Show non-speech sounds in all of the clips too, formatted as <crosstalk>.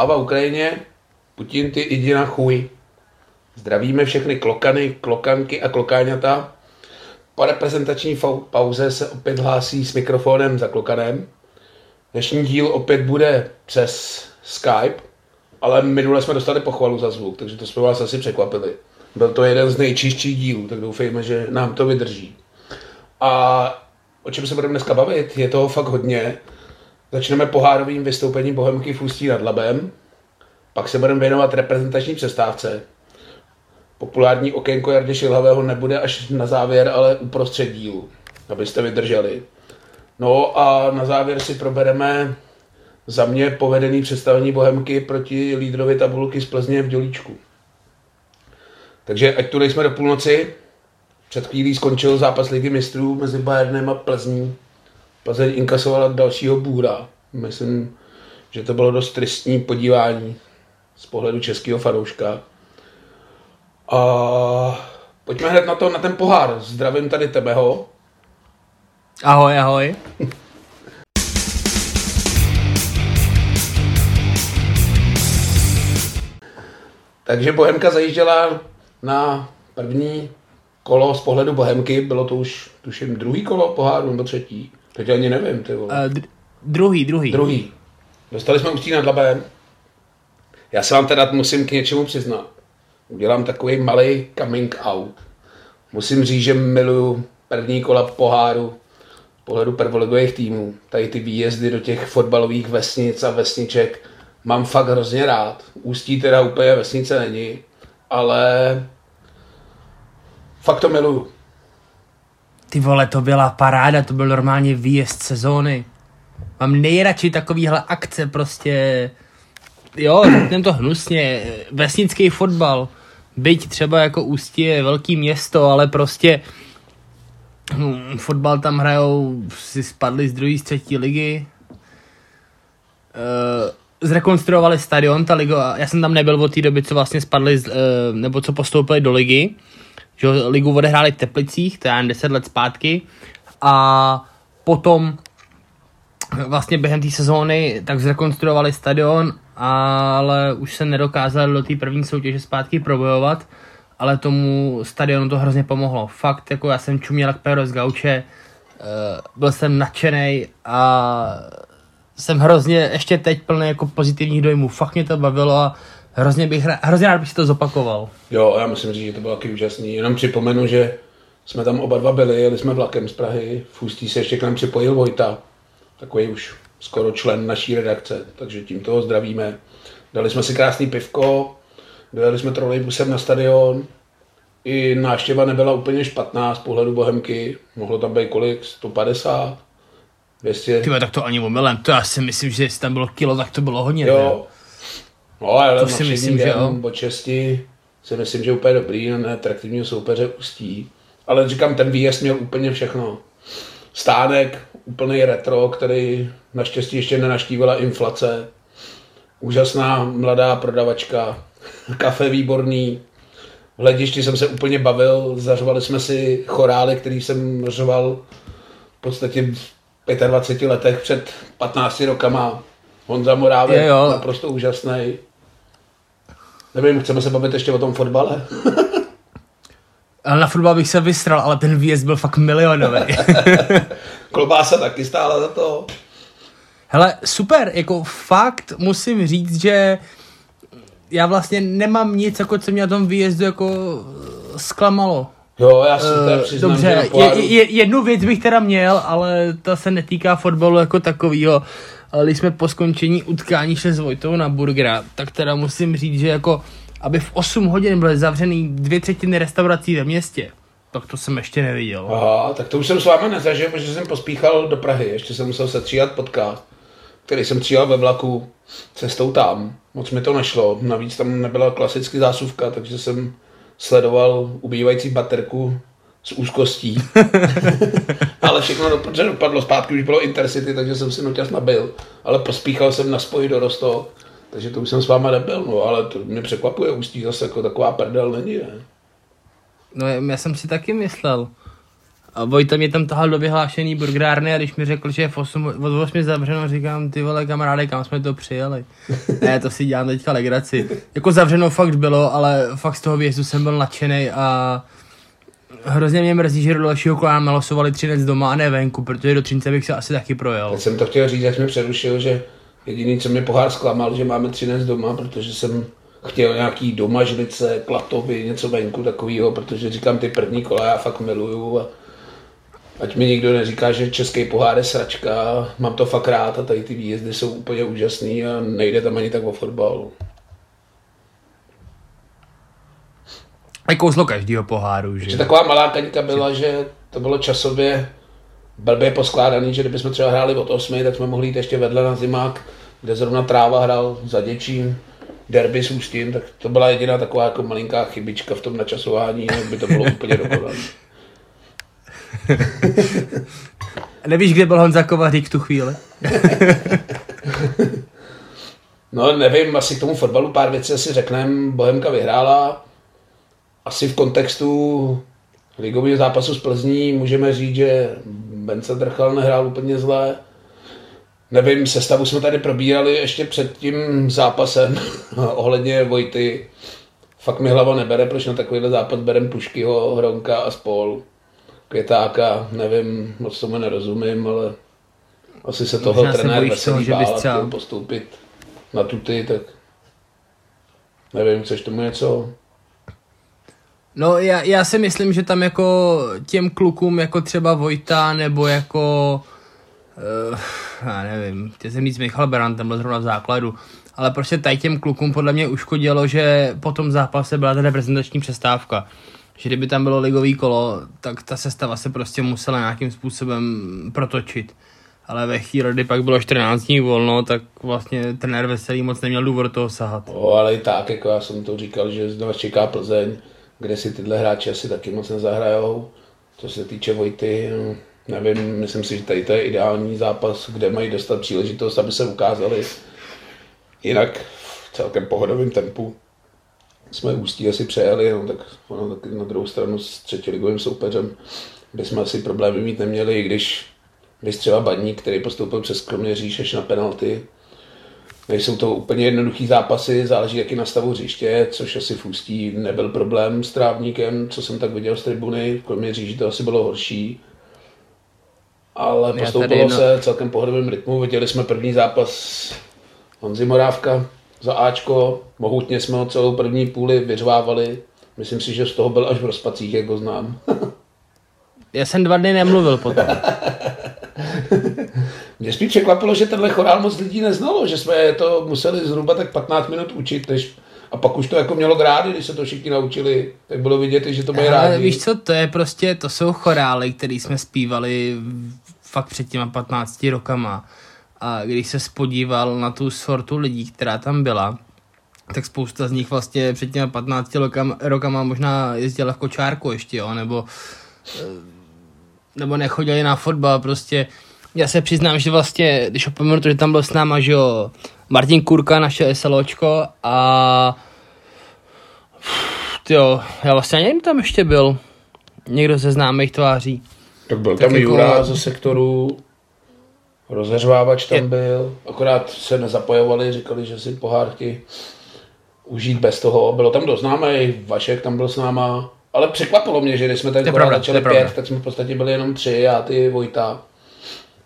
Sláva Ukrajině, Putin ty jdi na chuj. Zdravíme všechny klokany, klokanky a klokáňata. Po reprezentační pauze se opět hlásí s mikrofonem za klokanem. Dnešní díl opět bude přes Skype, ale minule jsme dostali pochvalu za zvuk, takže to jsme vás asi překvapili. Byl to jeden z nejčistších dílů, tak doufejme, že nám to vydrží. A o čem se budeme dneska bavit? Je toho fakt hodně. Začneme pohárovým vystoupením Bohemky v Ústí nad Labem, pak se budeme věnovat reprezentační přestávce. Populární okénko Jardy Šilhavého nebude až na závěr, ale uprostřed dílu, abyste vydrželi. No a na závěr si probereme za mě povedený představení Bohemky proti lídrovi tabulky z Plzně v Dělíčku. Takže ať tu nejsme do půlnoci, před chvílí skončil zápas ligy mistrů mezi Bayernem a Plzní. Plzeň inkasovala dalšího bůra. Myslím, že to bylo dost tristní podívání z pohledu českého fanouška. A pojďme hned na to, na ten pohár. Zdravím tady tebeho. Ahoj, ahoj. <laughs> Takže Bohemka zajížděla na první kolo z pohledu Bohemky. Bylo to už, tuším, druhý kolo poháru nebo třetí. Teď ani nevím, ty vole. Uh, d- druhý, druhý. Druhý. Dostali jsme Ústí nad Labem. Já se vám teda musím k něčemu přiznat. Udělám takový malý coming out. Musím říct, že miluju první kola poháru pohledu prvoligových týmů. Tady ty výjezdy do těch fotbalových vesnic a vesniček mám fakt hrozně rád. Ústí teda úplně vesnice není, ale fakt to miluju. Ty vole, to byla paráda, to byl normálně výjezd sezóny. Mám nejradši takovýhle akce prostě, jo, řekneme to hnusně, vesnický fotbal. Byť třeba jako Ústí je velký město, ale prostě hm, fotbal tam hrajou, si spadli z druhé, z třetí ligy. Uh, zrekonstruovali stadion, ta liga, já jsem tam nebyl od té doby, co vlastně spadli, uh, nebo co postoupili do ligy. Že ligu odehráli v Teplicích, to je 10 let zpátky. A potom vlastně během té sezóny tak zrekonstruovali stadion, ale už se nedokázali do té první soutěže zpátky probojovat, ale tomu stadionu to hrozně pomohlo. Fakt, jako já jsem čuměl jak péro z gauče, byl jsem nadšený a jsem hrozně ještě teď plný jako pozitivních dojmů. Fakt mě to bavilo a hrozně, bych, hrozně rád bych si to zopakoval. Jo, já musím říct, že to bylo taky úžasný. Jenom připomenu, že jsme tam oba dva byli, jeli jsme vlakem z Prahy, v Ústí se ještě k nám připojil Vojta, takový už skoro člen naší redakce, takže tím toho zdravíme. Dali jsme si krásný pivko, dojeli jsme trolejbusem na stadion, i návštěva nebyla úplně špatná z pohledu Bohemky, mohlo tam být kolik, 150, 200. Ty tak to ani omylem, to já si myslím, že jestli tam bylo kilo, tak to bylo hodně. Jo, no ale to si myslím, že jo. Po česti si myslím, že úplně dobrý, neatraktivního soupeře Ústí. Ale říkám, ten výjezd měl úplně všechno. Stánek, úplný retro, který naštěstí ještě nenaštívila inflace. Úžasná mladá prodavačka, <laughs> kafe výborný. V hledišti jsem se úplně bavil, zařovali jsme si chorály, který jsem řoval v podstatě v 25 letech před 15 rokama. Honza Morávek, naprosto úžasný. Nevím, chceme se bavit ještě o tom fotbale? <laughs> Ale na fotbal bych se vystral, ale ten výjezd byl fakt milionový. <laughs> Klobása taky stála za to. Hele, super, jako fakt musím říct, že já vlastně nemám nic, jako co mě na tom výjezdu jako zklamalo. Jo, já si Eh, přiznám, Dobře, je, je, jednu věc bych teda měl, ale ta se netýká fotbalu jako takového. Ale když jsme po skončení utkání šli s Vojtou na burgera, tak teda musím říct, že jako aby v 8 hodin byly zavřený dvě třetiny restaurací ve městě, tak to jsem ještě neviděl. Aha, tak to už jsem s vámi nezažil, protože jsem pospíchal do Prahy. Ještě jsem musel setříhat podcast, který jsem tříhal ve vlaku cestou tam. Moc mi to nešlo. Navíc tam nebyla klasicky zásuvka, takže jsem sledoval ubývající baterku s úzkostí. <laughs> Ale všechno dobře dopadlo. Zpátky už bylo Intercity, takže jsem si noťas nabil. Ale pospíchal jsem na spoji do Rostov. Takže to už jsem s váma nebyl, no, ale to mě překvapuje, Ústí zase jako taková prdel není, ne? No já jsem si taky myslel. A Vojta mě tam tahal do vyhlášený burgerárny a když mi řekl, že je v 8, od 8 zavřeno, říkám, ty vole kamaráde, kam jsme to přijeli. ne, to si dělám teďka legraci. Jako zavřeno fakt bylo, ale fakt z toho výjezdu jsem byl nadšený a hrozně mě mrzí, že do dalšího kola nalosovali třinec doma a ne venku, protože do Třince bych se asi taky projel. Teď jsem to chtěl říct, jak jsme přerušil, že jediný, co mě pohár zklamal, že máme třinec doma, protože jsem chtěl nějaký domažlice, klatovy, něco venku takového, protože říkám ty první kola já fakt miluju a ať mi nikdo neříká, že český pohár je sračka, mám to fakt rád a tady ty výjezdy jsou úplně úžasný a nejde tam ani tak o fotbal. A kouzlo každýho poháru, že? Že taková malá kaňka byla, že to bylo časově blbě poskládaný, že kdybychom třeba hráli od 8, tak jsme mohli jít ještě vedle na zimák, kde zrovna tráva hrál za děčím, derby s Ústím, tak to byla jediná taková jako malinká chybička v tom načasování, jak by to bylo úplně dokonalé. <laughs> Nevíš, kde byl Honza Kovařík v tu chvíli? <laughs> no nevím, asi k tomu fotbalu pár věcí asi řekneme. Bohemka vyhrála. Asi v kontextu ligového zápasu s Plzní můžeme říct, že Bence Drchal nehrál úplně zle. Nevím, sestavu jsme tady probírali ještě před tím zápasem <laughs> ohledně Vojty. Fakt mi hlava nebere, proč na takovýhle zápas berem Puškyho, Hronka a spol. Květáka, nevím, moc tomu nerozumím, ale asi se toho Možná trenér veselý že bys třeba- postoupit na tuty, tak nevím, chceš tomu něco? No já, já si myslím, že tam jako těm klukům jako třeba Vojta nebo jako uh, já nevím, chtěl jsem říct Michal Beran, ten byl zrovna v základu, ale prostě tady těm klukům podle mě uškodilo, že po tom zápase byla ta reprezentační přestávka. Že kdyby tam bylo ligový kolo, tak ta sestava se prostě musela nějakým způsobem protočit. Ale ve chvíli, kdy pak bylo 14 dní volno, tak vlastně trenér Veselý moc neměl důvod toho sahat. O, ale i tak, jako já jsem to říkal, že z nás čeká Plzeň, kde si tyhle hráči asi taky moc nezahrajou. Co se týče Vojty, nevím, myslím si, že tady to je ideální zápas, kde mají dostat příležitost, aby se ukázali. Jinak v celkem pohodovém tempu jsme ústí asi přejeli, no, tak ono taky na druhou stranu s třetiligovým soupeřem bychom asi problémy mít neměli, i když bys třeba Baník, který postoupil přes Kroměříž až na penalty, Nejsou to úplně jednoduchý zápasy, záleží jaký na stavu hřiště, což asi v Ústí nebyl problém s trávníkem, co jsem tak viděl z tribuny, kromě říži to asi bylo horší. Ale postoupilo jedno- se celkem pohodovým rytmu, viděli jsme první zápas Honzi Morávka za Ačko, mohutně jsme ho celou první půli vyřvávali, myslím si, že z toho byl až v rozpacích, jak ho znám. <laughs> Já jsem dva dny nemluvil potom. <laughs> Mě spíš překvapilo, že tenhle chorál moc lidí neznalo, že jsme to museli zhruba tak 15 minut učit, než a pak už to jako mělo grády, když se to všichni naučili, tak bylo vidět, že to mají Ale rádi. víš co, to je prostě, to jsou chorály, které jsme zpívali fakt před těma 15 rokama. A když se spodíval na tu sortu lidí, která tam byla, tak spousta z nich vlastně před těma 15 rokama, rokama možná jezdila v kočárku ještě, jo, nebo, eh, nebo nechodili na fotbal, prostě já se přiznám, že vlastně, když opomenu to, že tam byl s náma, že jo, Martin Kurka, naše SLOčko a jo, já vlastně ani nevím, tam ještě byl někdo ze známých tváří. Tak byl Tak tam jako- Jura ze sektoru, rozeřvávač tam byl, akorát se nezapojovali, říkali, že si pohár chtějí užít bez toho. Bylo tam dost Vašek tam byl s náma, ale překvapilo mě, že když jsme ten je chorál pravda, začali je pět, tak jsme v podstatě byli jenom tři, já ty Vojta.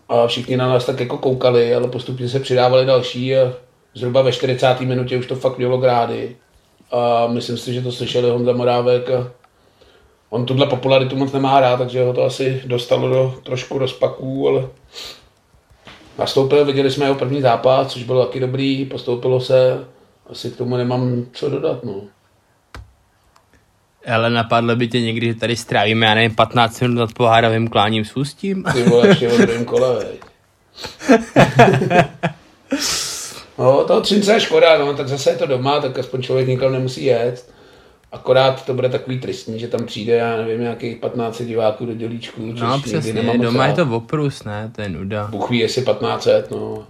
A všichni na nás tak jako koukali, ale postupně se přidávali další a zhruba ve 40. minutě už to fakt mělo grády. A myslím si, že to slyšeli Honza Morávek a on tuhle popularitu moc nemá rád, takže ho to asi dostalo do trošku rozpaků, ale nastoupil, viděli jsme jeho první zápas, což bylo taky dobrý, postoupilo se, asi k tomu nemám co dodat, no. Ale napadlo by tě někdy, že tady strávíme, já nevím, 15 minut nad pohárovým kláním s ústím? Ty vole, ve druhém kole, veď. <laughs> No, toho Třince je škoda, no, tak zase je to doma, tak aspoň člověk nikam nemusí jet. Akorát to bude takový tristní, že tam přijde, já nevím, nějakých 15 diváků do dělíčku, No přesně, nemám doma je to oprus, ne, to je nuda. Bůh ví, jestli 1500, no.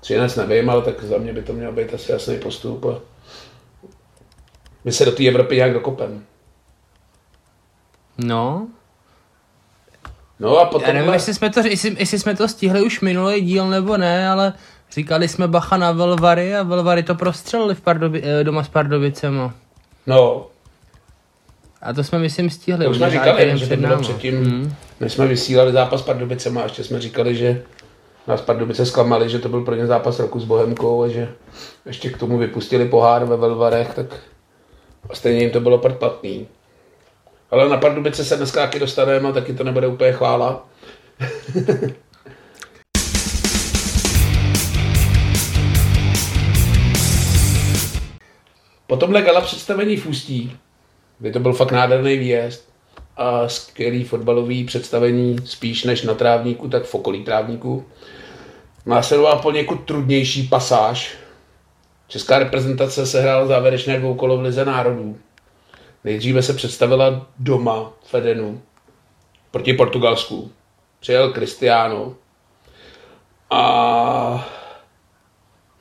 Třinec nevím, ale tak za mě by to měl být asi jasný postup. A my se do té Evropy nějak dokopem. No, No a potom... Já nevím, jestli jsme, to, jestli, jestli jsme to stihli už minulý díl nebo ne, ale říkali jsme bacha na Velvary a Velvary to prostřelili v Pardovi, eh, doma s Pardovicema. No, A to jsme, myslím, stihli. to už jsme říkali, že to bylo předtím, Hmm. než jsme vysílali zápas s Pardubicema, a ještě jsme říkali, že nás Pardubice zklamali, že to byl pro ně zápas roku s Bohemkou a že ještě k tomu vypustili pohár ve Velvarech, tak stejně jim to bylo platný. Ale na Pardubice se dneska taky dostaneme a taky to nebude úplně chvála. <laughs> Po tomhle gala představení v Ústí, kdy to byl fakt nádherný výjezd a skvělý fotbalový představení spíš než na trávníku, tak v okolí trávníku, následovala poněkud trudnější pasáž. Česká reprezentace se hrála závěrečné dvoukolo v Lize národů. Nejdříve se představila doma v Edenu proti Portugalsku. Přijel Cristiano a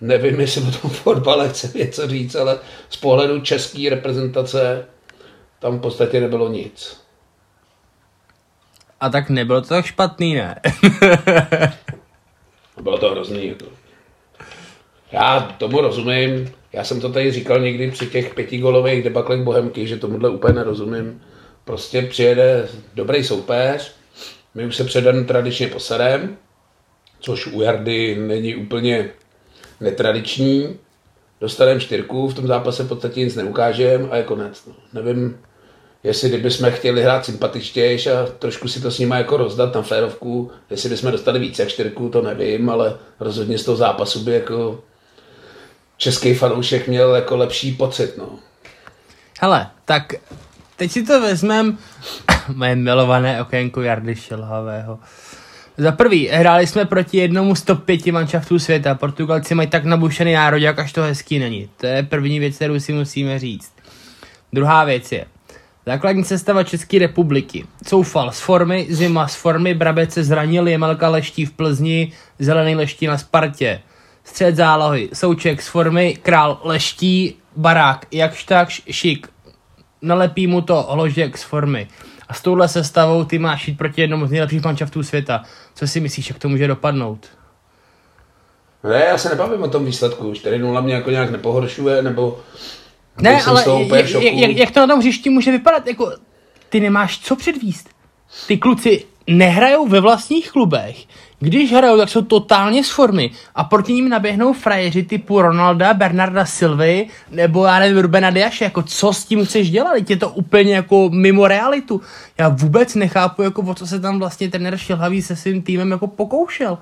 nevím, jestli o tom <laughs> fotbale chce něco říct, ale z pohledu české reprezentace tam v podstatě nebylo nic. A tak nebylo to tak špatný, ne? Bylo to hrozný. Jako. Já tomu rozumím. Já jsem to tady říkal někdy při těch pětigolových debaklech Bohemky, že tomuhle úplně nerozumím. Prostě přijede dobrý soupeř, my už se předem tradičně poserem, což u Jardy není úplně netradiční. Dostaneme čtyřku, v tom zápase v podstatě nic neukážeme a je konec. No. Nevím, jestli kdybychom chtěli hrát sympatičtějš a trošku si to s nimi jako rozdat na férovku, jestli bychom dostali více jak čtyřku, to nevím, ale rozhodně z toho zápasu by jako český fanoušek měl jako lepší pocit, no. Hele, tak teď si to vezmem, <coughs> moje milované okénko Jardy Šilhavého. Za prvý, hráli jsme proti jednomu z top 5 manšaftů světa. Portugalci mají tak nabušený národák, až to hezký není. To je první věc, kterou si musíme říct. Druhá věc je, základní sestava České republiky. Coufal z formy, Zima z formy, Brabec se zranil, Jemelka leští v Plzni, Zelený leští na Spartě. Střed zálohy, Souček z formy, Král leští, Barák, jakž takž, šik. Nalepí mu to hložek z formy. A s touhle sestavou ty máš jít proti jednomu z nejlepších manšaftů světa. Co si myslíš, jak to může dopadnout? Ne, já se nebavím o tom výsledku. 4-0 mě jako nějak nepohoršuje, nebo Ne, ale jak, jak, jak to na tom hřišti může vypadat? Jako, ty nemáš co předvíst. Ty kluci nehrajou ve vlastních klubech. Když hrajou, tak jsou totálně z formy a proti ním naběhnou frajeři typu Ronalda, Bernarda Silvy nebo já nevím, Rubena Diaše. Jako co s tím chceš dělat? Je to úplně jako mimo realitu. Já vůbec nechápu, jako o co se tam vlastně trenér Šilhavý se svým týmem jako pokoušel.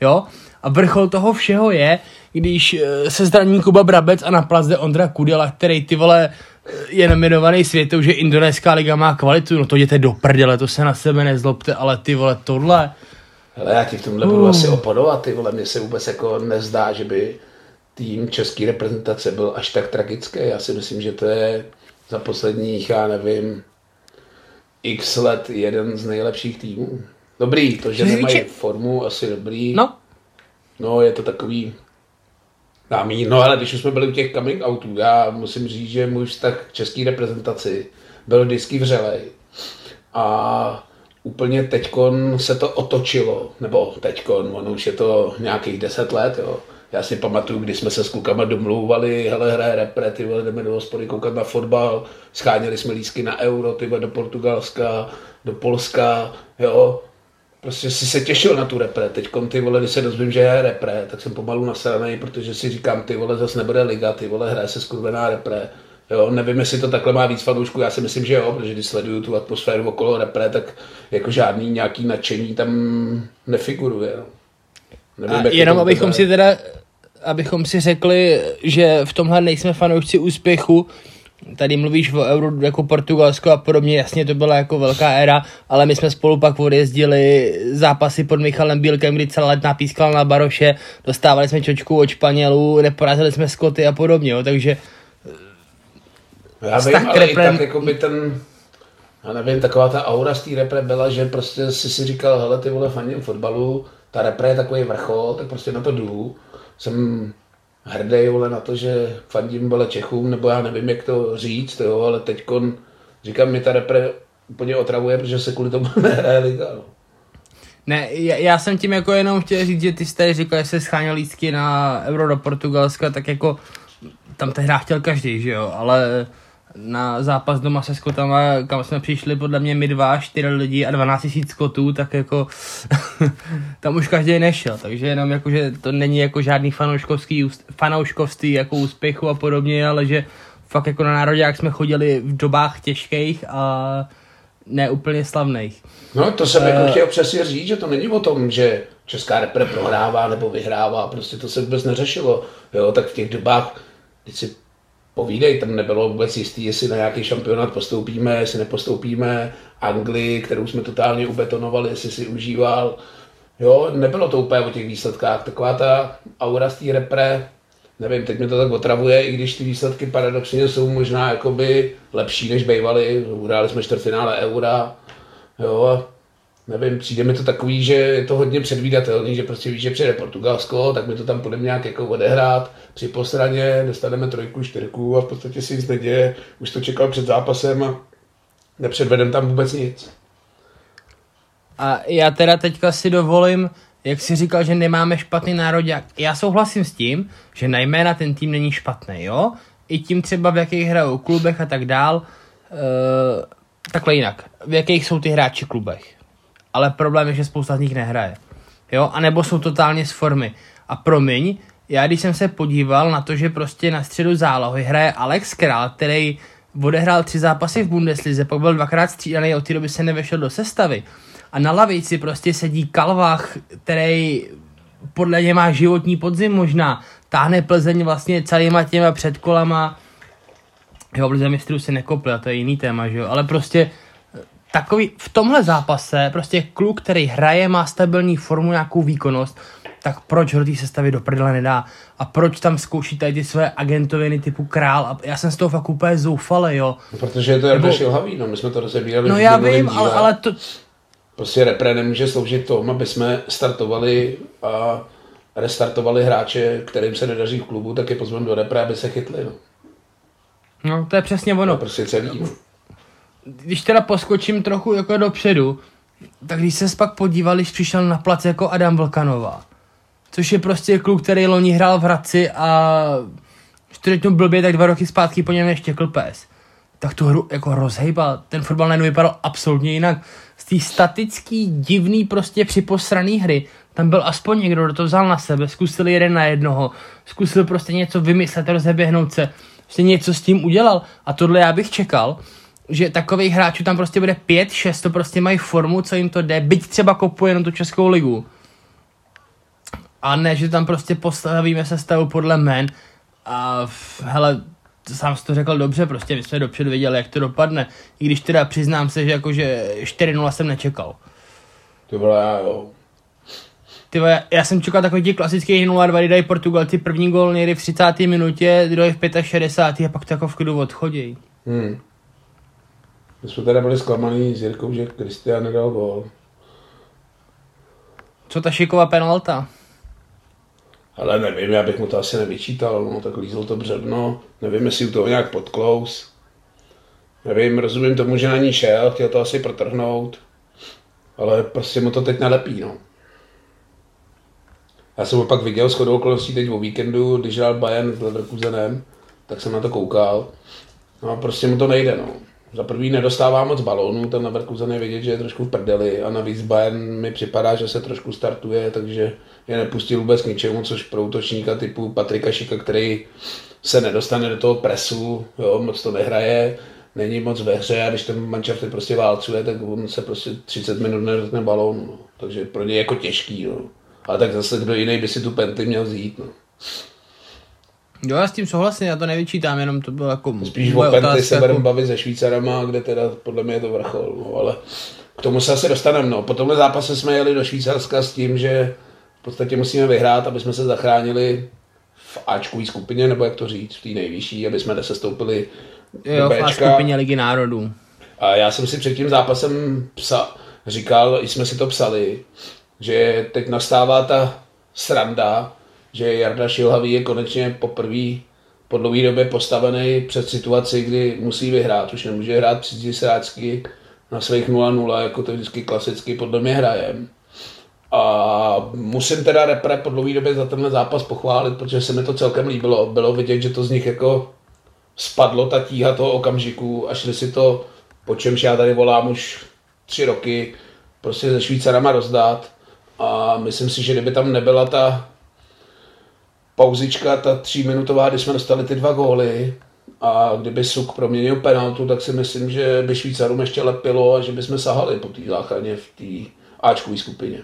Jo? A vrchol toho všeho je, když eh, se zraní Kuba Brabec a na plac Ondra Kudela, který ty vole je nominovaný světou, že indonéská liga má kvalitu, no to jděte do prdele, to se na sebe nezlobte, ale ty vole tohle, Hele, já ti v tomhle budu asi oponovat, ty vole, mně se vůbec jako nezdá, že by tým české reprezentace byl až tak tragický. Já si myslím, že to je za posledních, já nevím, x let jeden z nejlepších týmů. Dobrý, to, že nemají formu, asi dobrý. no, No, je to takový námí. No ale když už jsme byli u těch coming outů, já musím říct, že můj vztah k české reprezentaci byl vždycky vřelej. A úplně teďkon se to otočilo, nebo teďkon, ono už je to nějakých deset let, jo. Já si pamatuju, když jsme se s klukama domlouvali, hele, hraje repre, ty vole, jdeme do hospody koukat na fotbal, scháněli jsme lísky na euro, ty vole, do Portugalska, do Polska, jo. Prostě si se těšil na tu repre. Teď ty vole, když se dozvím, že je repre, tak jsem pomalu nasranej, protože si říkám, ty vole, zase nebude liga, ty vole, hraje se skurvená repre. Jo, nevím, jestli to takhle má víc fanoušků, já si myslím, že jo, protože když sleduju tu atmosféru okolo repre, tak jako žádný nějaký nadšení tam nefiguruje. No. Nevím, a jenom abychom si teda, abychom si řekli, že v tomhle nejsme fanoušci úspěchu, tady mluvíš o Euro jako Portugalsko a podobně, jasně to byla jako velká éra, ale my jsme spolu pak odjezdili zápasy pod Michalem Bílkem, kdy celá letná pískal na Baroše, dostávali jsme čočku od Španělů, neporazili jsme Skoty a podobně, jo, takže Já vím, vztah k ale i repre- tak jako by ten, já nevím, taková ta aura z té repre byla, že prostě si si říkal, hele ty vole, fandím fotbalu, ta repre je takový vrchol, tak prostě na to jdu. Jsem hrdý vole, na to, že fandím vole Čechům, nebo já nevím, jak to říct, jo, ale teďkon, říkám, mi ta repre úplně otravuje, protože se kvůli tomu <laughs> nehraje liga, no. Ne, já, já jsem tím jako jenom chtěl říct, že ty jste říkal, že se scháněl lístky na Euro do Portugalska, tak jako tam tehdy chtěl každý, že jo, ale na zápas doma se skotama, kam jsme přišli podle mě my dva, čtyři lidi a 12 tisíc skotů, tak jako <laughs> tam už každý nešel, takže jenom jako, že to není jako žádný fanouškovský, fanouškovství jako úspěchu a podobně, ale že fakt jako na národě, jak jsme chodili v dobách těžkých a ne úplně slavných. No to jsem uh, jako chtěl přesně říct, že to není o tom, že česká repre prohrává nebo vyhrává, prostě to se vůbec neřešilo, jo, tak v těch dobách, když si povídej, tam nebylo vůbec jistý, jestli na nějaký šampionát postoupíme, jestli nepostoupíme, Anglii, kterou jsme totálně ubetonovali, jestli si užíval, jo, nebylo to úplně o těch výsledkách, taková ta aura z té repre, nevím, teď mi to tak otravuje, i když ty výsledky paradoxně jsou možná jakoby lepší, než bývaly. Událi jsme čtvrtfinále Eura, jo, nevím, přijde mi to takový, že je to hodně předvídatelný, že prostě víš, že přijde Portugalsko, tak my to tam půjdeme nějak jako odehrát při posraně, dostaneme trojku, čtyřku a v podstatě si nic neděje. Už to čekal před zápasem a nepředvedem tam vůbec nic. A já teda teďka si dovolím jak jsi říkal, že nemáme špatný národák. Já souhlasím s tím, že na jména ten tým není špatný, jo? I tím třeba, v jakých hrajou klubech a tak dál. Uh, takhle jinak. V jakých jsou ty hráči klubech. Ale problém je, že spousta z nich nehraje. Jo? A nebo jsou totálně z formy. A promiň, já když jsem se podíval na to, že prostě na středu zálohy hraje Alex Král, který odehrál tři zápasy v Bundeslize, pak byl dvakrát střídaný od té doby se nevešel do sestavy a na lavici prostě sedí Kalvach, který podle něj má životní podzim možná, táhne Plzeň vlastně celýma těma předkolama, jo, Lize mistrů se nekopli, a to je jiný téma, že jo, ale prostě takový, v tomhle zápase prostě kluk, který hraje, má stabilní formu, nějakou výkonnost, tak proč ho do té sestavy do prdele nedá? A proč tam zkouší tady ty své agentoviny typu král? A já jsem z toho fakt úplně zoufalý, jo. No, protože je to Nebo... Šilhavý, no, my jsme to rozebírali. No já vím, ale, ale to, Prostě repre nemůže sloužit tomu, aby jsme startovali a restartovali hráče, kterým se nedaří v klubu, tak je pozveme do repre, aby se chytli. No. no to je přesně ono. To prostě celý. No. Když teda poskočím trochu jako dopředu, tak když se pak podíval, když přišel na plac jako Adam Vlkanová, což je prostě kluk, který loni hrál v Hradci a to blbě, tak dva roky zpátky po něm ještě pes tak tu hru jako rozhejbal. Ten fotbal najednou vypadal absolutně jinak. Z té statický, divný, prostě připosraný hry, tam byl aspoň někdo, kdo to vzal na sebe, zkusil jeden na jednoho, zkusil prostě něco vymyslet, rozeběhnout se, prostě něco s tím udělal. A tohle já bych čekal, že takových hráčů tam prostě bude pět, šest, to prostě mají formu, co jim to jde, byť třeba kopuje jenom tu Českou ligu. A ne, že tam prostě postavíme sestavu podle men a hele, sám jsi to řekl dobře, prostě my jsme dopředu věděli, jak to dopadne. I když teda přiznám se, že jakože 4-0 jsem nečekal. To bylo já, jo. Ty já, já jsem čekal takový ti klasický 0-2, kdy dají Portugalci první gol někdy v 30. minutě, druhý v 65. a pak to jako v klidu odchodí. Hmm. My jsme teda byli zklamaný s Jirkou, že Kristian nedal gol. Co ta šiková penalta? Ale nevím, já bych mu to asi nevyčítal, no tak lízl to břevno, nevím, jestli u toho nějak podklous. Nevím, rozumím tomu, že na ní šel, chtěl to asi protrhnout, ale prostě mu to teď nalepí, no. Já jsem ho pak viděl s chodou okolností teď o víkendu, když hrál Bayern s Leverkusenem, tak jsem na to koukal. No a prostě mu to nejde, no. Za prvý nedostává moc balónů, ten Leverkusen je vidět, že je trošku v prdeli a navíc Bayern mi připadá, že se trošku startuje, takže je nepustil vůbec k ničemu, což pro útočníka typu Patrika Šika, který se nedostane do toho presu, jo, moc to nehraje, není moc ve hře a když ten manšaft prostě válcuje, tak on se prostě 30 minut nedotkne balónu, no. takže pro něj jako těžký, no. Ale tak zase kdo jiný by si tu penty měl vzít, no. Jo, já s tím souhlasím, já to nevyčítám, jenom to bylo jako Spíš o penty se budeme jako... bavit se Švýcarama, kde teda podle mě je to vrchol, no, ale k tomu se asi dostaneme, no. Po tomhle zápase jsme jeli do Švýcarska s tím, že v podstatě musíme vyhrát, aby jsme se zachránili v Ačkové skupině, nebo jak to říct, v té nejvyšší, aby jsme nesestoupili jo, do Bčka. v skupině Ligy národů. A já jsem si před tím zápasem psa, říkal, i jsme si to psali, že teď nastává ta sranda, že Jarda Šilhavý je konečně poprvé po dlouhé době postavený před situaci, kdy musí vyhrát. Už nemůže hrát při sráčky na svých 0-0, jako to vždycky klasicky podle mě hrajem. A musím teda repre po dlouhé době za tenhle zápas pochválit, protože se mi to celkem líbilo. Bylo vidět, že to z nich jako spadlo ta tíha toho okamžiku a šli si to, po čemž já tady volám už tři roky, prostě se Švýcarama rozdát. A myslím si, že kdyby tam nebyla ta pauzička, ta tříminutová, kdy jsme dostali ty dva góly, a kdyby Suk proměnil penaltu, tak si myslím, že by Švýcarům ještě lepilo a že bychom sahali po té záchraně v té Ačkové skupině.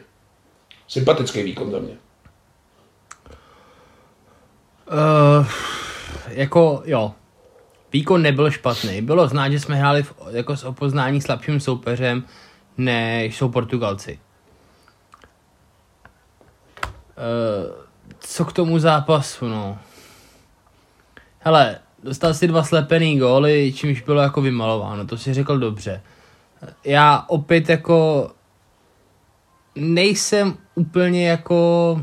Sympatický výkon za mě. Uh, jako jo, výkon nebyl špatný. Bylo znát, že jsme hráli v, jako s opoznání slabším soupeřem, než jsou Portugalci. Uh, co k tomu zápasu, no. Hele, dostal si dva slepený góly, čímž bylo jako vymalováno, to si řekl dobře. Já opět jako nejsem úplně jako,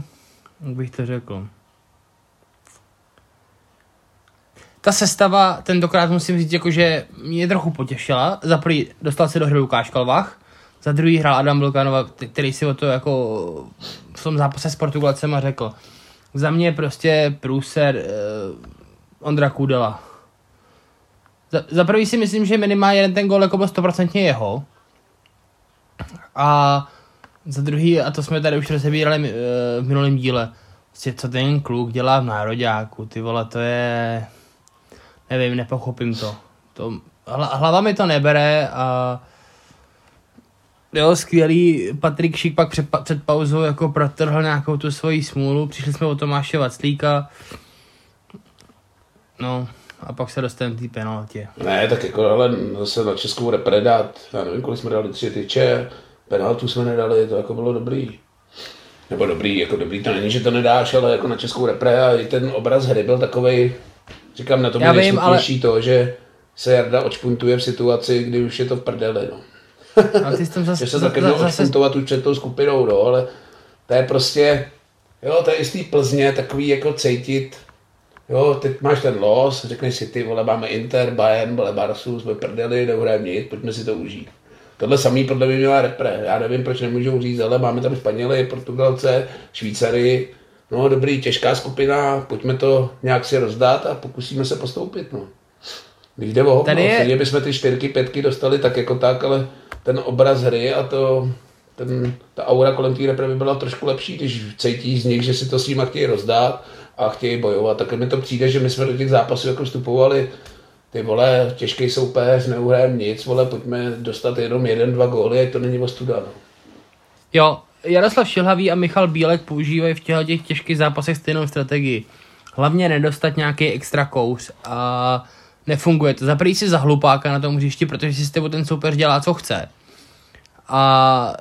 jak bych to řekl, ta sestava tentokrát musím říct, jako, že mě trochu potěšila. Za prvý dostal se do hry Lukáš Kalvach, za druhý hrál Adam Vilkanova, který si o to jako v tom zápase s Portugalcem a řekl. Za mě prostě průser uh, Ondra Kudela. Za, za prvý si myslím, že minimálně jeden ten gol jako byl stoprocentně jeho. A za druhý, a to jsme tady už rozebírali uh, v minulém díle, prostě co ten kluk dělá v nároďáku, ty vole, to je, nevím, nepochopím to. to hlava mi to nebere a jo, skvělý Patrik Šik pak před, před pauzou jako protrhl nějakou tu svoji smůlu, přišli jsme o Tomáše Vaclíka, no, a pak se dostaneme k té penaltě. Ne, tak jako ale zase na Českou repredát, já nevím, kolik jsme dali, tři tyče, penaltu jsme nedali, to jako bylo dobrý. Nebo dobrý, jako dobrý to není, že to nedáš, ale jako na Českou repre a i ten obraz hry byl takový. říkám, na tom je nejsmutnější ale... to, že se Jarda očpuntuje v situaci, kdy už je to v prdeli, no. A ty jsi zase, že se taky měl zase... už před tou skupinou, no, ale to je prostě, jo, to je z té Plzně takový jako cítit, Jo, teď máš ten los, řekneš si, ty vole, máme Inter, Bayern, vole, Barsu, jsme prdeli, neuhrajeme nic, pojďme si to užít. Tohle samý podle mě měla repre. Já nevím, proč nemůžou říct, ale máme tam Španěly, Portugalce, Švýcary. No dobrý, těžká skupina, pojďme to nějak si rozdat a pokusíme se postoupit. No. Když jde o hovno, Tady je... bychom ty čtyřky, pětky dostali tak jako tak, ale ten obraz hry a to, ten, ta aura kolem té repre by byla trošku lepší, když cítí z nich, že si to s nimi chtějí rozdát a chtějí bojovat. Tak mi to přijde, že my jsme do těch zápasů jako vstupovali ty vole, těžký soupeř, neuhrajeme nic, vole, pojďme dostat jenom jeden, dva góly, ať to není ostuda. No. Jo, Jaroslav Šilhavý a Michal Bílek používají v těchto těch těžkých zápasech stejnou strategii. Hlavně nedostat nějaký extra kouř a nefunguje to. Zaprý si za hlupáka na tom hřišti, protože si s tebou ten soupeř dělá, co chce. A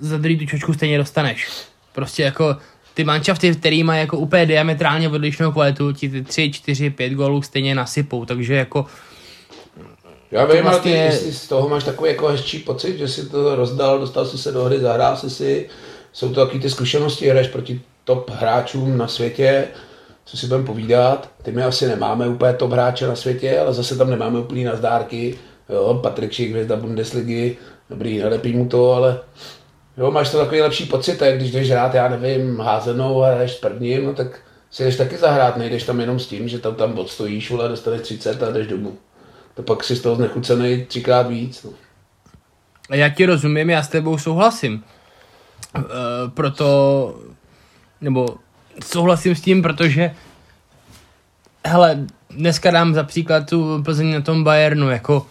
za druhý tu čočku stejně dostaneš. Prostě jako ty manšafty, který mají jako úplně diametrálně odlišnou kvalitu, ti ty 3, 4, 5 gólů stejně nasypou, takže jako já vím, vlastně... ale ty, jestli z toho máš takový jako hezčí pocit, že si to rozdal, dostal si se do hry, zahrál si si, jsou to taky ty zkušenosti, hraješ proti top hráčům na světě, co si budeme povídat, ty my asi nemáme úplně top hráče na světě, ale zase tam nemáme úplný nazdárky, jo, Patrik Šik, hvězda Bundesligy, dobrý, nelepí mu to, ale Jo, máš to takový lepší pocit, jak když jdeš hrát, já nevím, házenou a jdeš prvním, no tak si jdeš taky zahrát, nejdeš tam jenom s tím, že tam tam odstojíš, vole, dostaneš 30 a jdeš domů. To pak si z toho znechucený třikrát víc. No. Já ti rozumím, já s tebou souhlasím. E, proto, nebo souhlasím s tím, protože hele, dneska dám za příklad tu Plzeň na tom Bayernu, jako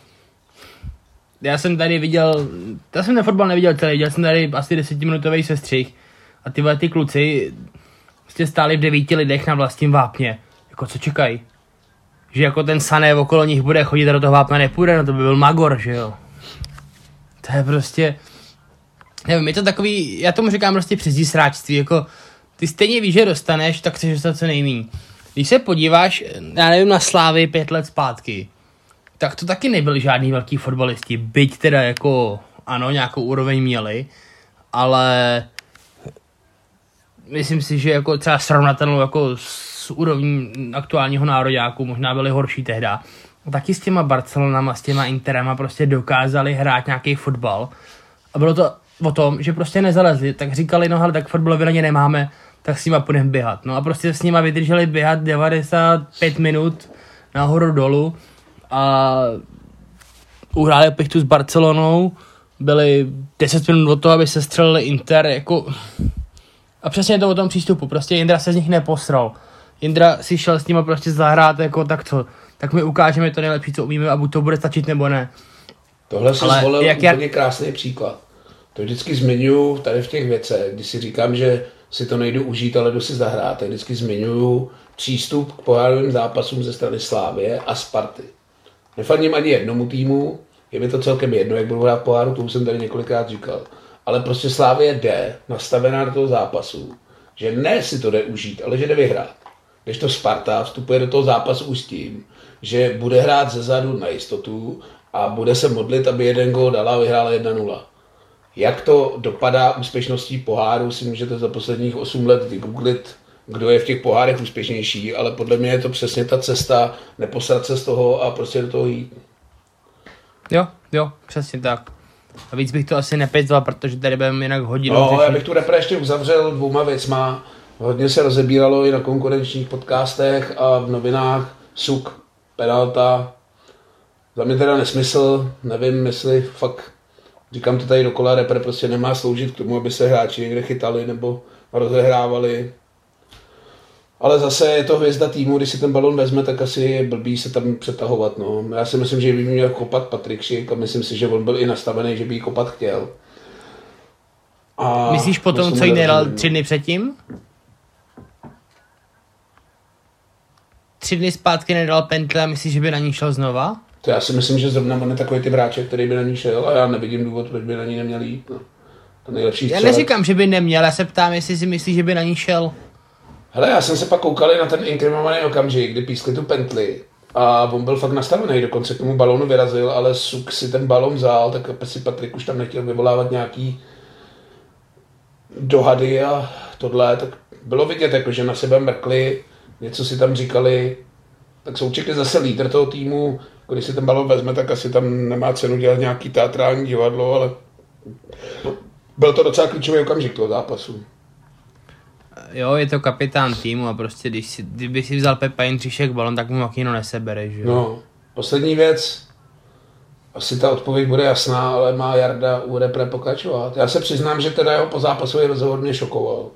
já jsem tady viděl, já jsem ten fotbal neviděl celý, viděl jsem tady asi desetiminutový sestřih a tyhle ty kluci prostě stáli v devíti lidech na vlastním vápně. Jako co čekají? Že jako ten Sané okolo nich bude chodit a do toho vápna nepůjde, no to by byl Magor, že jo? To je prostě, nevím, je to takový, já tomu říkám prostě přezdí sráčství, jako ty stejně víš, že dostaneš, tak chceš dostat co nejméně. Když se podíváš, já nevím, na Slávy pět let zpátky, tak to taky nebyli žádní velký fotbalisti, byť teda jako, ano, nějakou úroveň měli, ale myslím si, že jako třeba srovnatelnou jako s úrovní aktuálního nároďáku, možná byli horší tehda. Taky s těma Barcelonama, s těma Interama prostě dokázali hrát nějaký fotbal. A bylo to o tom, že prostě nezalezli, tak říkali, no hele, tak fotbalové lani nemáme, tak s nima půjdeme běhat. No a prostě s nima vydrželi běhat 95 minut nahoru dolů a uhráli pichtu s Barcelonou, byli 10 minut od toho, aby se střelili Inter, jako... A přesně je to o tom přístupu, prostě Indra se z nich neposral. Indra si šel s nima prostě zahrát, jako tak co, tak my ukážeme to nejlepší, co umíme a buď to bude stačit nebo ne. Tohle si zvolil jak úplně jak... krásný příklad. To vždycky zmiňuji tady v těch věcech, když si říkám, že si to nejdu užít, ale jdu si zahrát, tak vždycky zmiňuji přístup k pohárovým zápasům ze strany Slávie a Sparty. Nefandím ani jednomu týmu, je mi to celkem jedno, jak budu hrát poháru, to už jsem tady několikrát říkal. Ale prostě Slávie jde nastavená do toho zápasu, že ne si to jde užít, ale že jde vyhrát. Když to Sparta vstupuje do toho zápasu už s tím, že bude hrát ze zadu na jistotu a bude se modlit, aby jeden gol dala a vyhrála 1-0. Jak to dopadá úspěšností poháru, si můžete za posledních 8 let vygooglit, kdo je v těch pohárech úspěšnější, ale podle mě je to přesně ta cesta, neposrat se z toho a prostě do toho jít. Jo, jo, přesně tak. A víc bych to asi nepětval, protože tady budeme jinak hodinu No, řešit. já bych tu repre ještě uzavřel dvouma věcma. Hodně se rozebíralo i na konkurenčních podcastech a v novinách. Suk, penalta. Za mě teda nesmysl, nevím, jestli fakt, říkám to tady dokola, repre prostě nemá sloužit k tomu, aby se hráči někde chytali nebo rozehrávali. Ale zase je to hvězda týmu, když si ten balon vezme, tak asi je blbý se tam přetahovat. No. Já si myslím, že by měl kopat Patrik Šik a myslím si, že on byl i nastavený, že by ji kopat chtěl. A Myslíš potom, co jí nedal tři dny předtím? Tři dny zpátky nedal pentle a myslíš, že by na ní šel znova? To já si myslím, že zrovna on je takový ty bráček, který by na ní šel a já nevidím důvod, proč by na ní neměl jít. No. To nejlepší já neříkám, že by neměl, já se ptám, jestli si myslíš, že by na ní šel. Hele, já jsem se pak koukal na ten inkriminovaný okamžik, kdy pískli tu pentli a on byl fakt nastavený, dokonce k tomu balónu vyrazil, ale Suk si ten balón vzal, tak si Patrik už tam nechtěl vyvolávat nějaký dohady a tohle, tak bylo vidět, jako, že na sebe mrkli, něco si tam říkali, tak Souček je zase lídr toho týmu, když si ten balon vezme, tak asi tam nemá cenu dělat nějaký teatrální divadlo, ale byl to docela klíčový okamžik toho zápasu jo, je to kapitán týmu a prostě když si, kdyby si vzal Pepa Jindřišek balon, tak mu Makino nesebere, že jo? No, poslední věc, asi ta odpověď bude jasná, ale má Jarda u repre pokračovat. Já se přiznám, že teda jeho pozápasový rozhovor mě šokoval.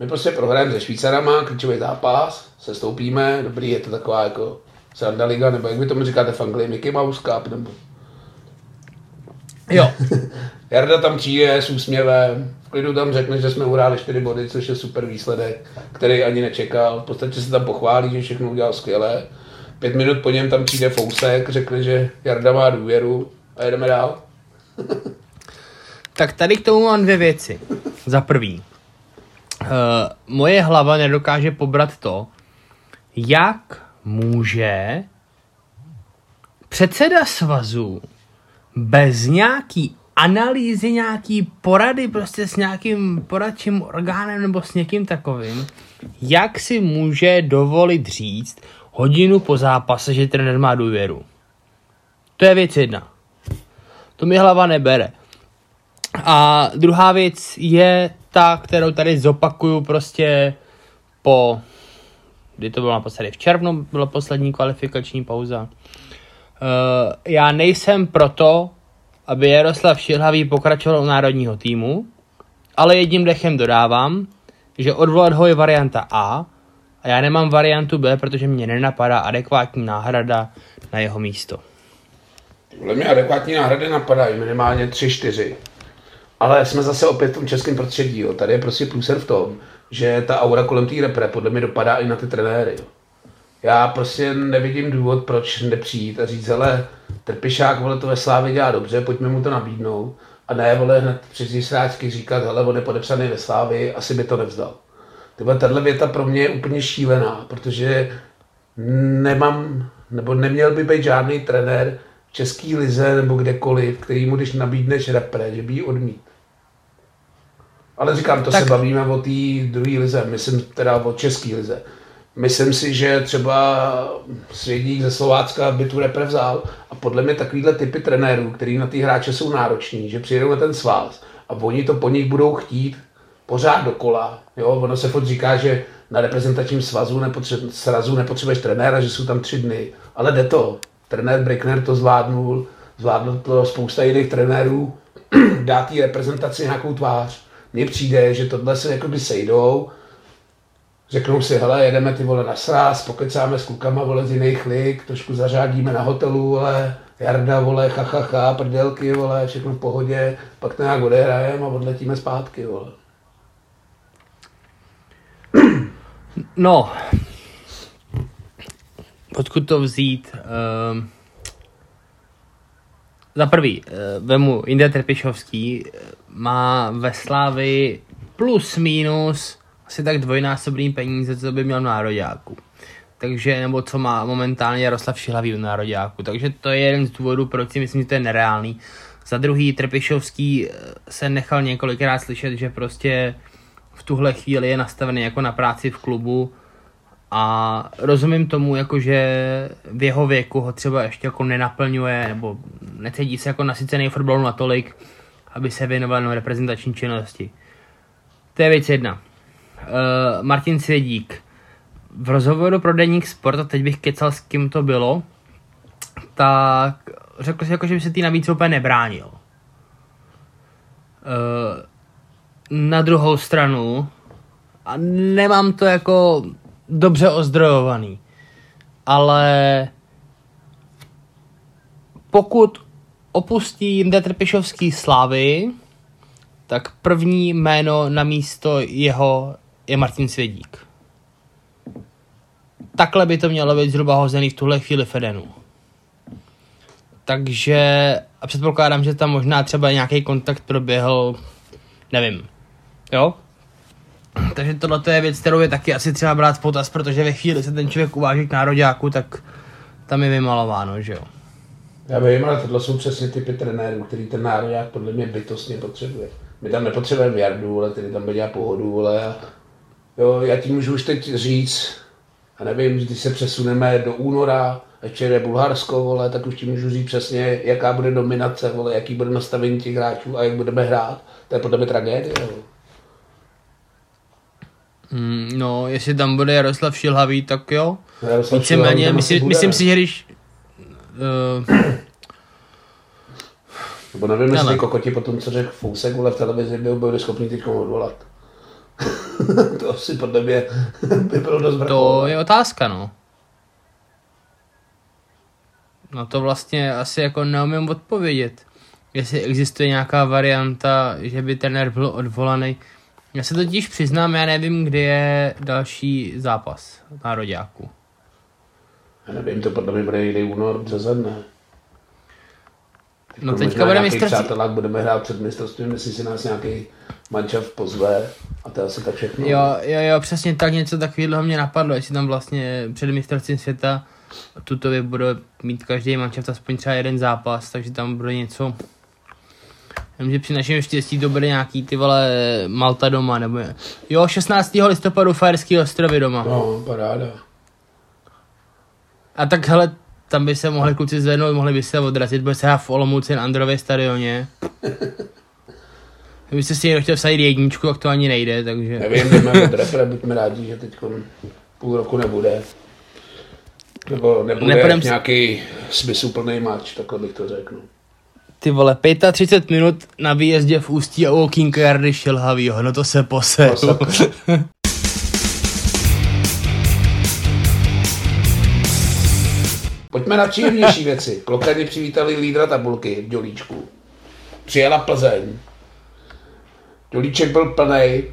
My prostě prohrajeme se Švýcarama, klíčový zápas, se stoupíme, dobrý, je to taková jako Sranda Liga, nebo jak vy tomu říkáte v Anglii, Mickey Mouse Cup, nebo... Jo. <laughs> Jarda tam přijde s úsměvem, v klidu tam řekne, že jsme uhráli 4 body, což je super výsledek, který ani nečekal. V podstatě se tam pochválí, že všechno udělal skvěle. Pět minut po něm tam přijde Fousek, řekne, že Jarda má důvěru a jedeme dál. tak tady k tomu mám dvě věci. Za prvý, uh, moje hlava nedokáže pobrat to, jak může předseda svazu bez nějaký analýzy, nějaký porady prostě s nějakým poradčím orgánem nebo s někým takovým, jak si může dovolit říct hodinu po zápase, že trenér má důvěru. To je věc jedna. To mi hlava nebere. A druhá věc je ta, kterou tady zopakuju prostě po, kdy to bylo naposledy v červnu, byla poslední kvalifikační pauza. Uh, já nejsem proto, aby Jaroslav Šilhavý pokračoval u národního týmu, ale jedním dechem dodávám, že odvolat ho je varianta A a já nemám variantu B, protože mě nenapadá adekvátní náhrada na jeho místo. Podle mě adekvátní náhrady napadají minimálně 3-4. Ale jsme zase opět v tom českém prostředí. Jo. Tady je prostě průser v tom, že ta aura kolem té repre podle mě dopadá i na ty trenéry. Jo. Já prostě nevidím důvod, proč nepřijít a říct, hele, Trpišák, vole, to ve Slávě dělá dobře, pojďme mu to nabídnout. A ne, vole, hned přes sráčky říkat, hele, on je podepsaný ve Slávě, asi by to nevzdal. Tyhle, tahle věta pro mě je úplně šílená, protože nemám, nebo neměl by být žádný trenér v český lize nebo kdekoliv, který mu, když nabídneš repre, že by ji odmít. Ale říkám, to tak. se bavíme o té druhé lize, myslím teda o české lize. myslím si, že třeba Svědík ze Slovácka by tu repre vzal a podle mě takovýhle typy trenérů, který na ty hráče jsou nároční, že přijedou na ten svaz a oni to po nich budou chtít pořád dokola. Jo? Ono se furt říká, že na reprezentačním svazu nepotře- srazu nepotřebuješ trenéra, že jsou tam tři dny, ale jde to. Trenér Brickner to zvládnul, zvládl to spousta jiných trenérů, <clears throat> dá té reprezentaci nějakou tvář. Mně přijde, že tohle se jakoby sejdou, řeknou si, hele, jedeme ty vole na sraz, pokecáme s klukama, vole, z jiných lig, trošku zařádíme na hotelu, vole, Jarda, vole, ha, ha, ha, prdelky, vole, všechno v pohodě, pak to nějak odehrajeme a odletíme zpátky, vole. <clears throat> No, odkud to vzít? Um, za prvý, uh, vemu India Trpišovský, má ve Slávi plus minus asi tak dvojnásobný peníze, co by měl v nároďáku. Takže, nebo co má momentálně Jaroslav Šihlavý v nároďáku. Takže to je jeden z důvodů, proč si myslím, že to je nereálný. Za druhý, Trpišovský se nechal několikrát slyšet, že prostě v tuhle chvíli je nastavený jako na práci v klubu a rozumím tomu, jako že v jeho věku ho třeba ještě jako nenaplňuje nebo necítí se jako nasycený fotbalu natolik, aby se věnoval na reprezentační činnosti. To je věc jedna. Uh, Martin Svědík. V rozhovoru pro Deník Sport, a teď bych kecal s kým to bylo, tak řekl si jako, že by se tý navíc úplně nebránil. Uh, na druhou stranu, a nemám to jako dobře ozdrojovaný, ale pokud opustí Jinde Trpišovský slavy, tak první jméno na místo jeho je Martin Svědík. Takhle by to mělo být zhruba hozený v tuhle chvíli Fedenu. Takže a předpokládám, že tam možná třeba nějaký kontakt proběhl, nevím, jo? Takže tohle je věc, kterou je taky asi třeba brát v potaz, protože ve chvíli se ten člověk uváží k nároďáku, tak tam je vymalováno, že jo. Já vím, ale tohle jsou přesně typy trenérů, který ten nároďák podle mě bytostně potřebuje. My tam nepotřebujeme Jardu, ale který tam dělat pohodu, ale a, jo, já ti můžu už teď říct, a nevím, když se přesuneme do února, ještě je Bulharsko, vole, tak už ti můžu říct přesně, jaká bude dominace, vole, jaký bude nastavení těch hráčů a jak budeme hrát. To je podle mě tragédie. Vole. Mm, no, jestli tam bude Jaroslav Šilhavý, tak jo. Jaroslav Víceméně, myslím, myslím si, že když... Uh, Nebo nevím, Ale- jestli kokoti po tom, co řekl Fousek, vole, v televizi by byli schopni teď odvolat. <laughs> to asi podle mě <laughs> by bylo dost to vrchol. je otázka, no. No to vlastně asi jako neumím odpovědět. Jestli existuje nějaká varianta, že by trenér byl odvolaný. Já se totiž přiznám, já nevím, kdy je další zápas nároďáku. Já nevím, to podle mě bude někdy únor, březen, ne? No teďka bude mistrovství. přátelák, budeme hrát před mistrovstvím, jestli si nás nějaký mančav pozve a to je asi tak všechno. Jo, jo, jo, přesně tak něco takového mě napadlo, jestli tam vlastně před mistrovstvím světa tutově bude mít každý mančaft aspoň třeba jeden zápas, takže tam bude něco Vím, že při našem štěstí to bude nějaký ty vole Malta doma, nebo jo, 16. listopadu Fajerský ostrovy doma. No, paráda. A tak hele, tam by se mohli kluci zvednout, mohli by se odrazit, bude se hrát v Olomouci na Andrově stadioně. <laughs> Kdybyste si někdo chtěl vsadit jedničku, tak to ani nejde, takže... Nevím, od repre, buďme rádi, že teď půl roku nebude. Nebo nebude Nepůjdem s- nějaký smysluplný match, takhle bych to řekl. Ty vole, 35 minut na výjezdě v Ústí a u Kinkardy Šilhavýho, no to se poseru. <laughs> Pojďme na příjemnější věci. Klokani přivítali lídra tabulky v Dělíčku. Přijela Plzeň. Dělíček byl plný.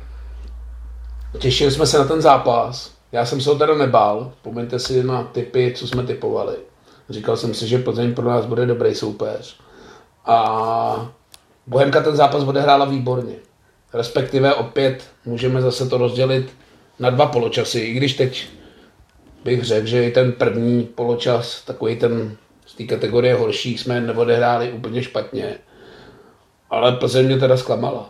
Těšili jsme se na ten zápas. Já jsem se ho teda nebál. Vzpomeňte si na typy, co jsme typovali. Říkal jsem si, že Plzeň pro nás bude dobrý soupeř. A Bohemka ten zápas odehrála výborně. Respektive opět můžeme zase to rozdělit na dva poločasy, i když teď bych řekl, že i ten první poločas, takový ten z té kategorie horší, jsme neodehráli úplně špatně. Ale Plzeň mě teda zklamala.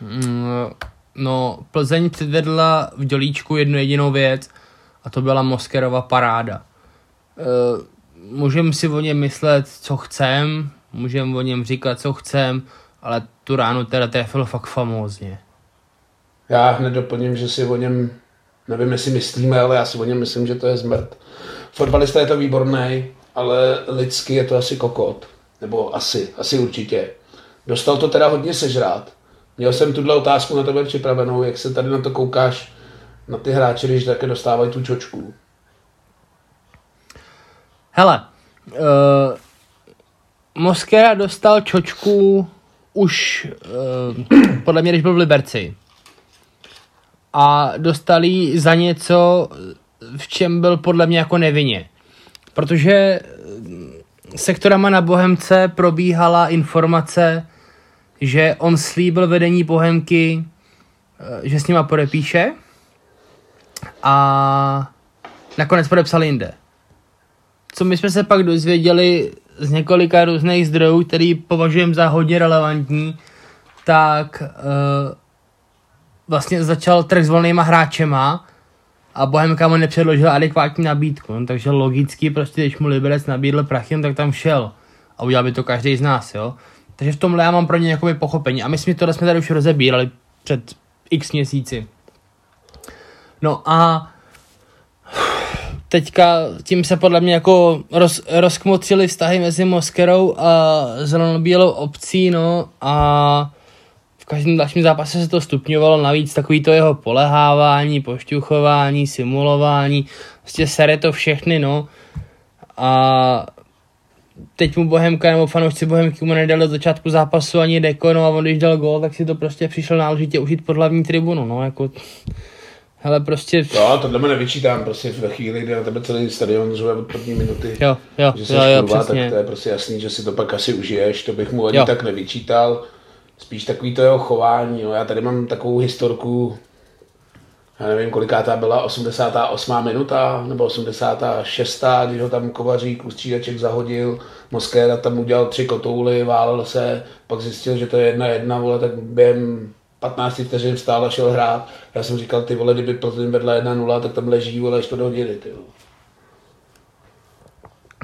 Mm, No, Plzeň předvedla v dělíčku jednu jedinou věc a to byla Moskerova paráda. E, můžeme si o něm myslet, co chcem, můžeme o něm říkat, co chcem, ale tu ránu teda trefil fakt famózně. Já hned doplním, že si o něm, nevím, jestli myslíme, ale já si o něm myslím, že to je zmrt. Fotbalista je to výborný, ale lidsky je to asi kokot. Nebo asi, asi určitě. Dostal to teda hodně sežrát. Měl jsem tuhle otázku na tebe připravenou, jak se tady na to koukáš na ty hráče, když také dostávají tu čočku. Hele, uh, Moskera dostal čočku už uh, podle mě, když byl v Liberci. A dostali za něco, v čem byl podle mě jako nevinně. Protože sektorama na Bohemce probíhala informace, že on slíbil vedení Bohemky, eh, že s nima podepíše a nakonec podepsal jinde. Co my jsme se pak dozvěděli z několika různých zdrojů, který považujeme za hodně relevantní, tak uh, vlastně začal trh s volnýma hráčema a Bohemka mu nepředložila adekvátní nabídku, no, takže logicky prostě, když mu Liberec nabídl prachy, no, tak tam šel a udělal by to každý z nás, jo. Takže v tomhle já mám pro ně jakoby pochopení a my jsme tohle jsme tady už rozebírali před x měsíci. No a teďka tím se podle mě jako roz, rozkmotřili vztahy mezi Moskerou a zelenobílou obcí, no a každém dalším zápase se to stupňovalo, navíc takový to jeho polehávání, pošťuchování, simulování, prostě sere to všechny, no a teď mu Bohemka nebo fanoušci Bohemky mu nedali od začátku zápasu ani deko, no a on když dal gol, tak si to prostě přišel náležitě užít pod hlavní tribunu, no jako Hele, prostě... Jo, tohle mi nevyčítám, prostě ve chvíli, kdy na tebe celý stadion zve od první minuty, jo, jo, že jsi jo, jo, kurva, přesně. tak to je prostě jasný, že si to pak asi užiješ, to bych mu ani jo. tak nevyčítal. Spíš takový to jeho chování, jo. já tady mám takovou historku, já nevím, koliká ta byla, 88. minuta nebo 86. když ho tam Kovařík u střídaček zahodil, Moskéra tam udělal tři kotouly, válel se, pak zjistil, že to je jedna jedna, vole, tak během 15 vteřin vstál a šel hrát. Já jsem říkal, ty vole, kdyby Plzeň vedla 1-0, tak tam leží, vole, to hodiny, ty vole.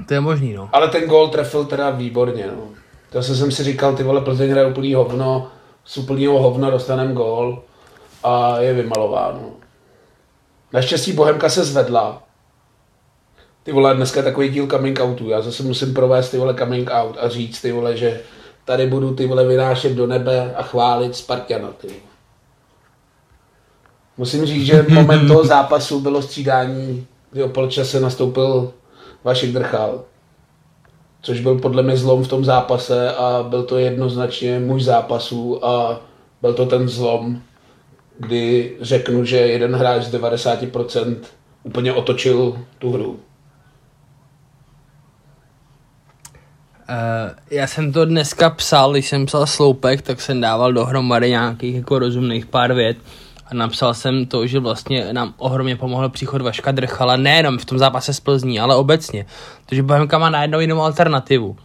To je možný, no. Ale ten gol trefil teda výborně, no. To jsem si říkal, ty vole, Plzeň hraje úplný hovno, z úplnýho hovna dostanem gol a je vymalováno. Naštěstí Bohemka se zvedla. Ty vole, dneska je takový díl coming outu. Já zase musím provést ty vole coming out a říct ty vole, že tady budu ty vole vynášet do nebe a chválit Spartana. Ty. Musím říct, že moment toho zápasu bylo střídání, kdy o polčase nastoupil Vašek Drchal. Což byl podle mě zlom v tom zápase a byl to jednoznačně můj zápasů a byl to ten zlom, kdy řeknu, že jeden hráč z 90% úplně otočil tu hru. Uh, já jsem to dneska psal, když jsem psal sloupek, tak jsem dával dohromady nějakých jako rozumných pár vět a napsal jsem to, že vlastně nám ohromně pomohl příchod Vaška Drchala, nejenom v tom zápase s Plzní, ale obecně. Takže Bohemka má najednou jinou alternativu.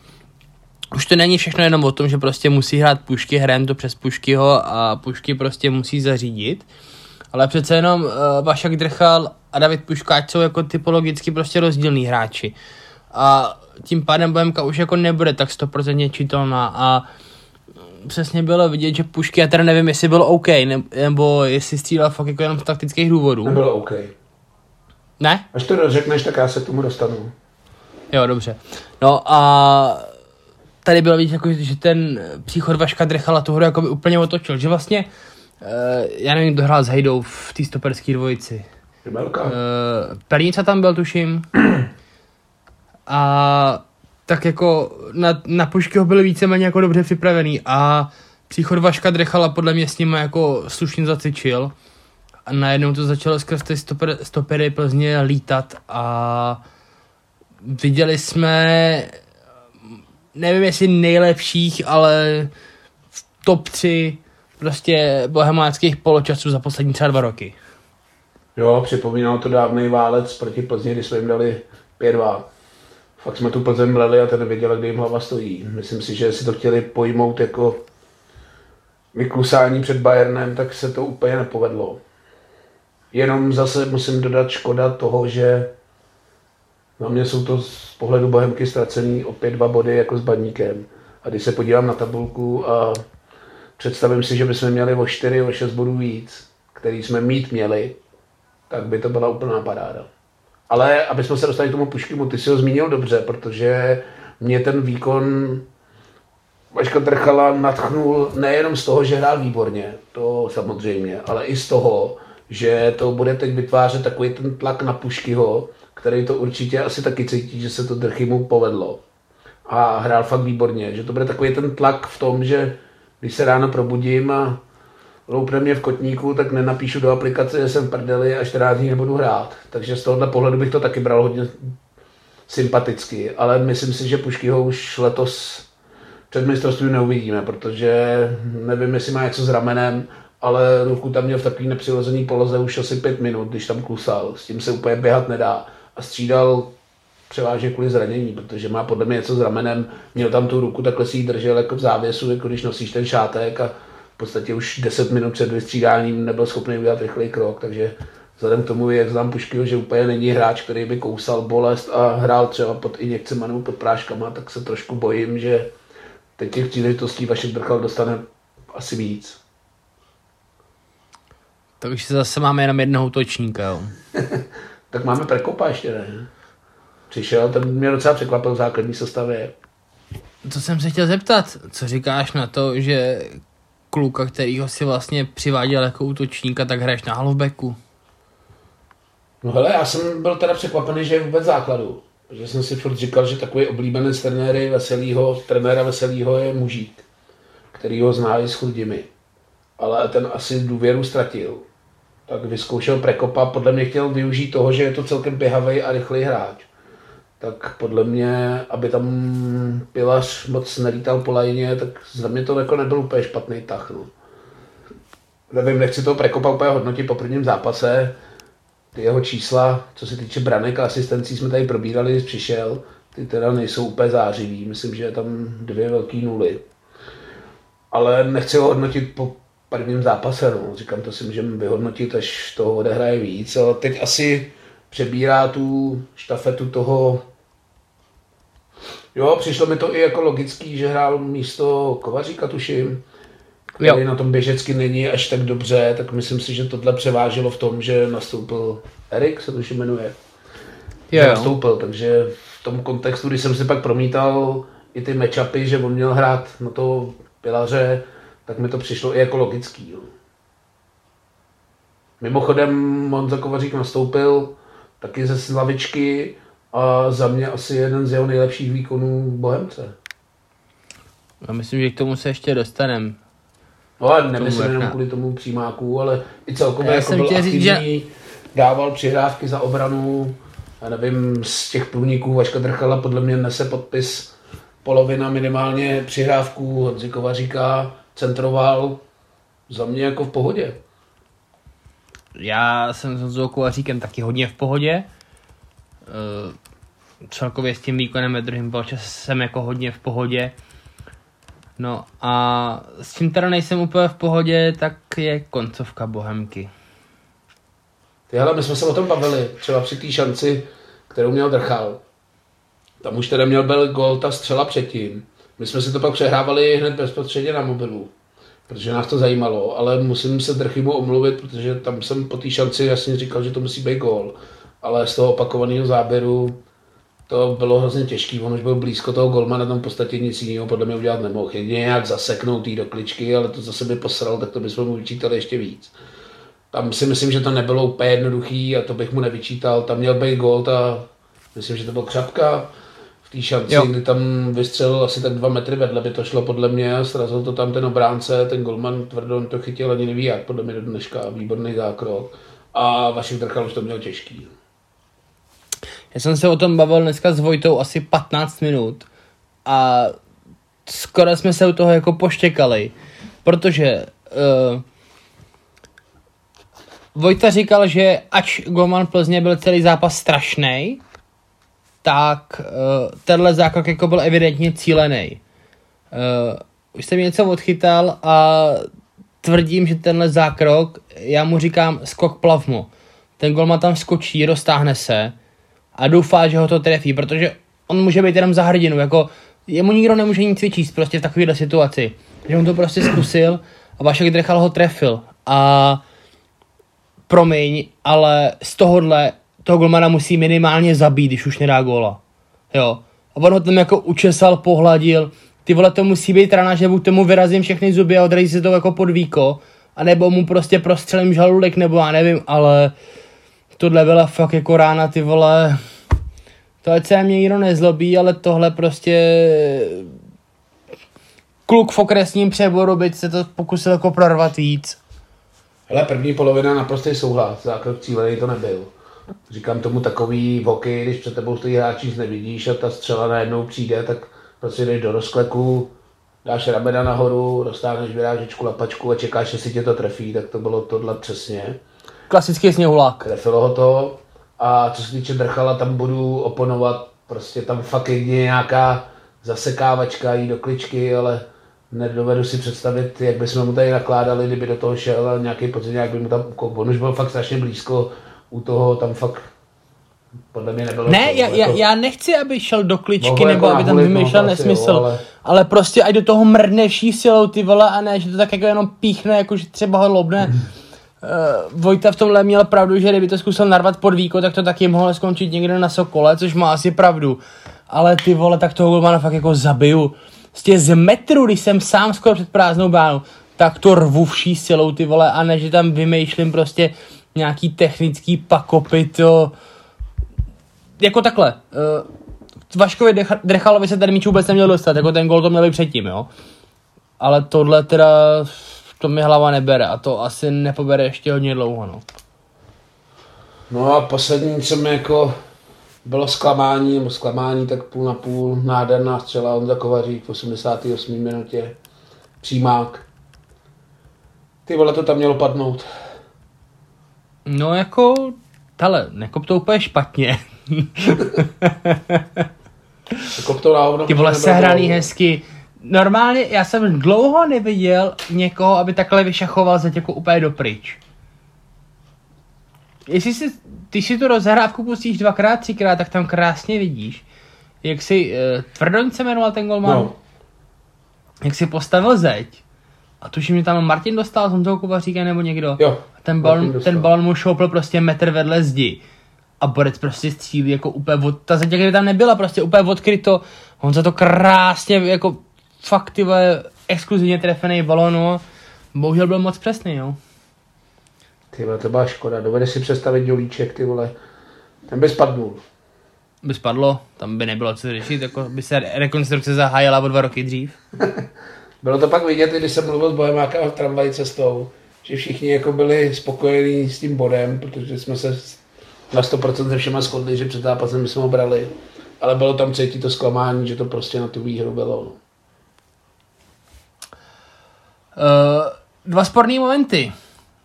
Už to není všechno jenom o tom, že prostě musí hrát pušky, hrajeme to přes puškyho a pušky prostě musí zařídit. Ale přece jenom uh, Vašek Drchal a David Puškáč jsou jako typologicky prostě rozdílní hráči. A tím pádem Bohemka už jako nebude tak 100% čitelná a přesně bylo vidět, že Pušky, já teda nevím, jestli bylo OK, nebo jestli střílel fakt jako jenom z taktických důvodů. Nebylo OK. Ne? Až to řekneš, tak já se k tomu dostanu. Jo, dobře. No a tady bylo vidět, jako, že ten příchod Vaška Drechala tu hru jako by úplně otočil, že vlastně, uh, já nevím, kdo hrál s Hejdou v té stoperské dvojici. Rybelka. Uh, Pernica tam byl, tuším. <clears throat> a tak jako na, na Puškyho byli víceméně jako dobře připravený a příchod Vaška Drechala podle mě s ním jako slušně zacvičil a najednou to začalo skrz ty stoper, stopery Plzně lítat a viděli jsme nevím jestli nejlepších, ale v top 3 prostě bohemáckých poločasů za poslední třeba dva roky. Jo, připomínalo to dávný válec proti Plzni, kdy jsme jim dali 5-2 fakt jsme tu Plzeň mleli a ten věděl, kde jim hlava stojí. Myslím si, že si to chtěli pojmout jako vyklusání před Bayernem, tak se to úplně nepovedlo. Jenom zase musím dodat škoda toho, že na mě jsou to z pohledu Bohemky ztracený opět dva body jako s Baníkem. A když se podívám na tabulku a představím si, že bychom měli o 4, o 6 bodů víc, který jsme mít měli, tak by to byla úplná paráda. Ale aby jsme se dostali k tomu Puškimu, ty si ho zmínil dobře, protože mě ten výkon Vaška Trchala natchnul nejenom z toho, že hrál výborně, to samozřejmě, ale i z toho, že to bude teď vytvářet takový ten tlak na Puškyho, který to určitě asi taky cítí, že se to Drchymu povedlo. A hrál fakt výborně, že to bude takový ten tlak v tom, že když se ráno probudím a loupne mě v kotníku, tak nenapíšu do aplikace, že jsem v prdeli a 14 dní nebudu hrát. Takže z tohohle pohledu bych to taky bral hodně sympaticky, ale myslím si, že Puškyho už letos před mistrovstvím neuvidíme, protože nevím, jestli má něco s ramenem, ale ruku tam měl v takový nepřirozený poloze už asi pět minut, když tam klusal. S tím se úplně běhat nedá. A střídal převážně kvůli zranění, protože má podle mě něco s ramenem, měl tam tu ruku, takhle si ji držel jako v závěsu, jako když nosíš ten šátek a podstatě už 10 minut před vystřídáním nebyl schopný udělat rychlý krok, takže vzhledem k tomu, jak znám Puškyho, že úplně není hráč, který by kousal bolest a hrál třeba pod injekcemi nebo pod práškama, tak se trošku bojím, že teď těch příležitostí Vašek Drchal dostane asi víc. Takže zase máme jenom jednoho útočníka, jo. <laughs> tak máme Prekopa ještě, ne? Přišel, ten mě docela překvapil v základní sestavě. Co jsem se chtěl zeptat, co říkáš na to, že kluka, kterýho si vlastně přiváděl jako útočníka, tak hraješ na halfbacku? No hele, já jsem byl teda překvapený, že je vůbec základu. Protože jsem si furt říkal, že takový oblíbený trenéry Veselýho, trenéra Veselýho je mužík, který ho zná i s chudimi. Ale ten asi důvěru ztratil. Tak vyzkoušel Prekopa, podle mě chtěl využít toho, že je to celkem běhavý a rychlý hráč. Tak podle mě, aby tam Pilař moc nelítal po lajně, tak za mě to jako nebyl úplně špatný tah. No. Nevím, nechci toho Prekopa úplně hodnotit po prvním zápase, ty jeho čísla, co se týče branek a asistencí, jsme tady probírali, když přišel, ty teda nejsou úplně zářivý, myslím, že je tam dvě velké nuly. Ale nechci ho hodnotit po prvním zápase, no. říkám, to si můžeme vyhodnotit, až toho odehraje víc, ale teď asi přebírá tu štafetu toho Jo, přišlo mi to i jako logický, že hrál místo Kovaříka, tuším, který jo. na tom běžecky není až tak dobře, tak myslím si, že tohle převážilo v tom, že nastoupil Erik, se to už jmenuje. Jo, jo. Nastoupil, takže v tom kontextu, když jsem si pak promítal i ty matchupy, že on měl hrát na to pilaře, tak mi to přišlo i jako logický. Jo. Mimochodem Monza Kovařík nastoupil taky ze Slavičky a za mě asi jeden z jeho nejlepších výkonů v Bohemce. Já myslím, že k tomu se ještě dostaneme. No ale nemyslím jenom kvůli tomu přímáku, ale i celkově jako byl aktivní, že... dával přihrávky za obranu, já nevím, z těch průniků Vaška Drchala podle mě nese podpis polovina minimálně přihrávků, Honzikova říká, centroval, za mě jako v pohodě. Já jsem s Honzou Kovaříkem taky hodně v pohodě. Uh, celkově s tím výkonem ve druhém poločase jsem jako hodně v pohodě. No a s čím teda nejsem úplně v pohodě, tak je koncovka Bohemky. Ty hele, my jsme se o tom bavili, třeba při té šanci, kterou měl Drchal. Tam už teda měl byl gol ta střela předtím. My jsme si to pak přehrávali hned bezprostředně na mobilu, protože nás to zajímalo, ale musím se Drchymu omluvit, protože tam jsem po té šanci jasně říkal, že to musí být gol. Ale z toho opakovaného záběru to bylo hrozně těžký, on už byl blízko toho golmana, tam v podstatě nic jiného podle mě udělat nemohl. Je nějak zaseknout do kličky, ale to zase by posral, tak to bychom mu vyčítali ještě víc. Tam si myslím, že to nebylo úplně jednoduchý a to bych mu nevyčítal. Tam měl být gol, a myslím, že to byl Křapka v té šanci, jo. kdy tam vystřelil asi tak dva metry vedle, by to šlo podle mě a srazil to tam ten obránce, ten golman tvrdo, on to chytil ani neví jak, podle mě do dneška, výborný zákrok. A Vašek Drchal už to měl těžký. Já jsem se o tom bavil dneska s Vojtou asi 15 minut a skoro jsme se u toho jako poštěkali, protože uh, Vojta říkal, že ač Golman Plzně byl celý zápas strašný, tak uh, tenhle zákrok jako byl evidentně cílený. Uh, už jsem něco odchytal a tvrdím, že tenhle zákrok, já mu říkám skok plavmo. Ten golman tam skočí, roztáhne se a doufá, že ho to trefí, protože on může být jenom za hrdinu, jako jemu nikdo nemůže nic vyčíst prostě v takovéhle situaci. Že on to prostě zkusil a Vašek Drechal ho trefil a promiň, ale z tohohle toho golmana musí minimálně zabít, když už nedá góla. Jo. A on ho tam jako učesal, pohladil, ty vole, to musí být rana, že buď tomu vyrazím všechny zuby a odrazí se to jako pod víko, anebo mu prostě prostřelím žaludek, nebo já nevím, ale tohle byla fakt jako rána, ty vole, to ať se mě nikdo nezlobí, ale tohle prostě kluk v okresním přeboru, byť se to pokusil jako prorvat víc. Hele, první polovina naprostý souhlas, zákrok cílený to nebyl. Říkám tomu takový hokej, když před tebou stojí hráč, nic nevidíš a ta střela najednou přijde, tak prostě jdeš do rozkleku, dáš ramena nahoru, roztáhneš vyrážičku, lapačku a čekáš, jestli tě to trefí, tak to bylo tohle přesně. Klasický sněhulák. Trefilo ho to a co se týče Drchala, tam budu oponovat, prostě tam fakt je nějaká zasekávačka jí do kličky, ale nedovedu si představit, jak bychom mu tady nakládali, kdyby do toho šel nějaký pocit, jak by mu tam, on už byl fakt strašně blízko, u toho tam fakt podle mě nebylo Ne, já, já, jako- já nechci, aby šel do kličky, nebo jako aby tam vymýšlel no, nesmysl. jo, ale- ale... prostě ať do toho mrdne silou ty vole a ne, že to tak jako jenom píchne, jako že třeba ho lobne. Uh, Vojta v tomhle měl pravdu, že kdyby to zkusil narvat pod víko, tak to taky mohlo skončit někde na Sokole, což má asi pravdu. Ale ty vole, tak toho golmana fakt jako zabiju. Prostě z metru, když jsem sám skoro před prázdnou bránou, tak to rvu vší silou ty vole a ne, že tam vymýšlím prostě nějaký technický pakopy, to jako takhle. Uh, Vaškovi Drechalovi se ten míč vůbec neměl dostat, jako ten gol to měl předtím, jo. Ale tohle teda, to mi hlava nebere a to asi nepobere ještě hodně dlouho, no. No a poslední, co mi jako bylo zklamání, nebo zklamání, tak půl na půl, nádherná střela Honza Kovařík v 88. minutě, přímák. Ty vole, to tam mělo padnout. No jako, hele, nekop to úplně špatně. <laughs> Kop to na Ty vole, sehraný hezky. Normálně, já jsem dlouho neviděl někoho, aby takhle vyšachoval zeď jako úplně dopryč. Jestli si, ty si tu rozhrávku pustíš dvakrát, třikrát, tak tam krásně vidíš, jak si, uh, Tvrdoň se jmenoval ten golman, No. jak si postavil zeď. A tuším, že tam Martin dostal s Honzou Kovaříkem nebo někdo. Jo, A ten balon, ten balon mu šoupl prostě metr vedle zdi. A Borec prostě střílí jako úplně od, ta zeď jak tam nebyla, prostě úplně odkryto. On za to krásně jako fakt ty vole, exkluzivně trefený balon, no. Bohužel byl moc přesný, no. Ty vole, to byla škoda. Dovede si představit Dělíček, ty vole. Ten by spadnul. By spadlo, tam by nebylo co řešit, jako by se rekonstrukce zahájila o dva roky dřív. <laughs> Bylo to pak vidět, když jsem mluvil s Bohemákem v tramvaji cestou, že všichni jako byli spokojení s tím bodem, protože jsme se na 100% se všema shodli, že před zápasem jsme ho brali. Ale bylo tam cítit to zklamání, že to prostě na tu výhru bylo. No. Uh, dva sporné momenty.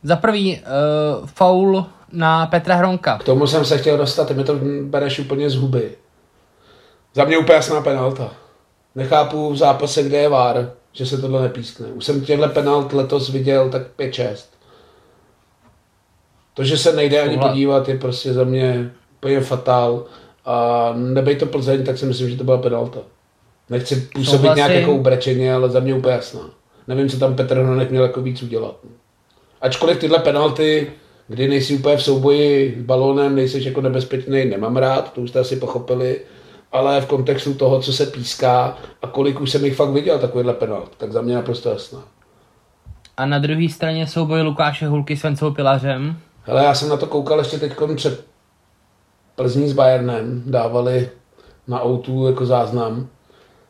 Za prvý, uh, faul na Petra Hronka. K tomu jsem se chtěl dostat, ty mi to bereš úplně z huby. Za mě úplně jasná penalta. Nechápu v zápase, kde je VAR, že se tohle nepískne. Už jsem těchto penalt letos viděl tak 5-6. To, že se nejde ani Tohle- podívat, je prostě za mě úplně fatál. A nebej to Plzeň, tak si myslím, že to byla penalta. Nechci působit Souhlasím. nějak jako ubrečeně, ale za mě úplně jasná. Nevím, co tam Petr Hronek měl jako víc udělat. Ačkoliv tyhle penalty, kdy nejsi úplně v souboji s balónem, nejsi jako nebezpečný, nemám rád, to už jste asi pochopili, ale v kontextu toho, co se píská a kolik už jsem jich fakt viděl, takovýhle penalt, tak za mě naprosto jasná. A na druhé straně souboj Lukáše Hulky s Vencou Pilařem. Hele, já jsem na to koukal ještě teď před Plzní s Bayernem, dávali na O2 jako záznam,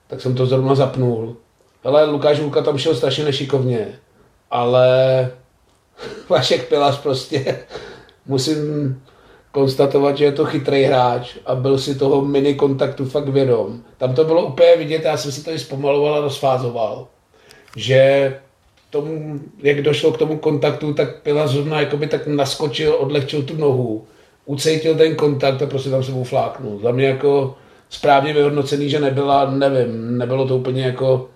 tak jsem to zrovna zapnul. Hele, Lukáš Hulka tam šel strašně nešikovně, ale <laughs> Vašek Pilař prostě <laughs> musím konstatovat, že je to chytrý hráč a byl si toho mini kontaktu fakt vědom. Tam to bylo úplně vidět, já jsem si to i zpomaloval a rozfázoval, že tomu, jak došlo k tomu kontaktu, tak Pilař zrovna jakoby tak naskočil, odlehčil tu nohu, ucítil ten kontakt a prostě tam se mu fláknul. Za mě jako správně vyhodnocený, že nebyla, nevím, nebylo to úplně jako...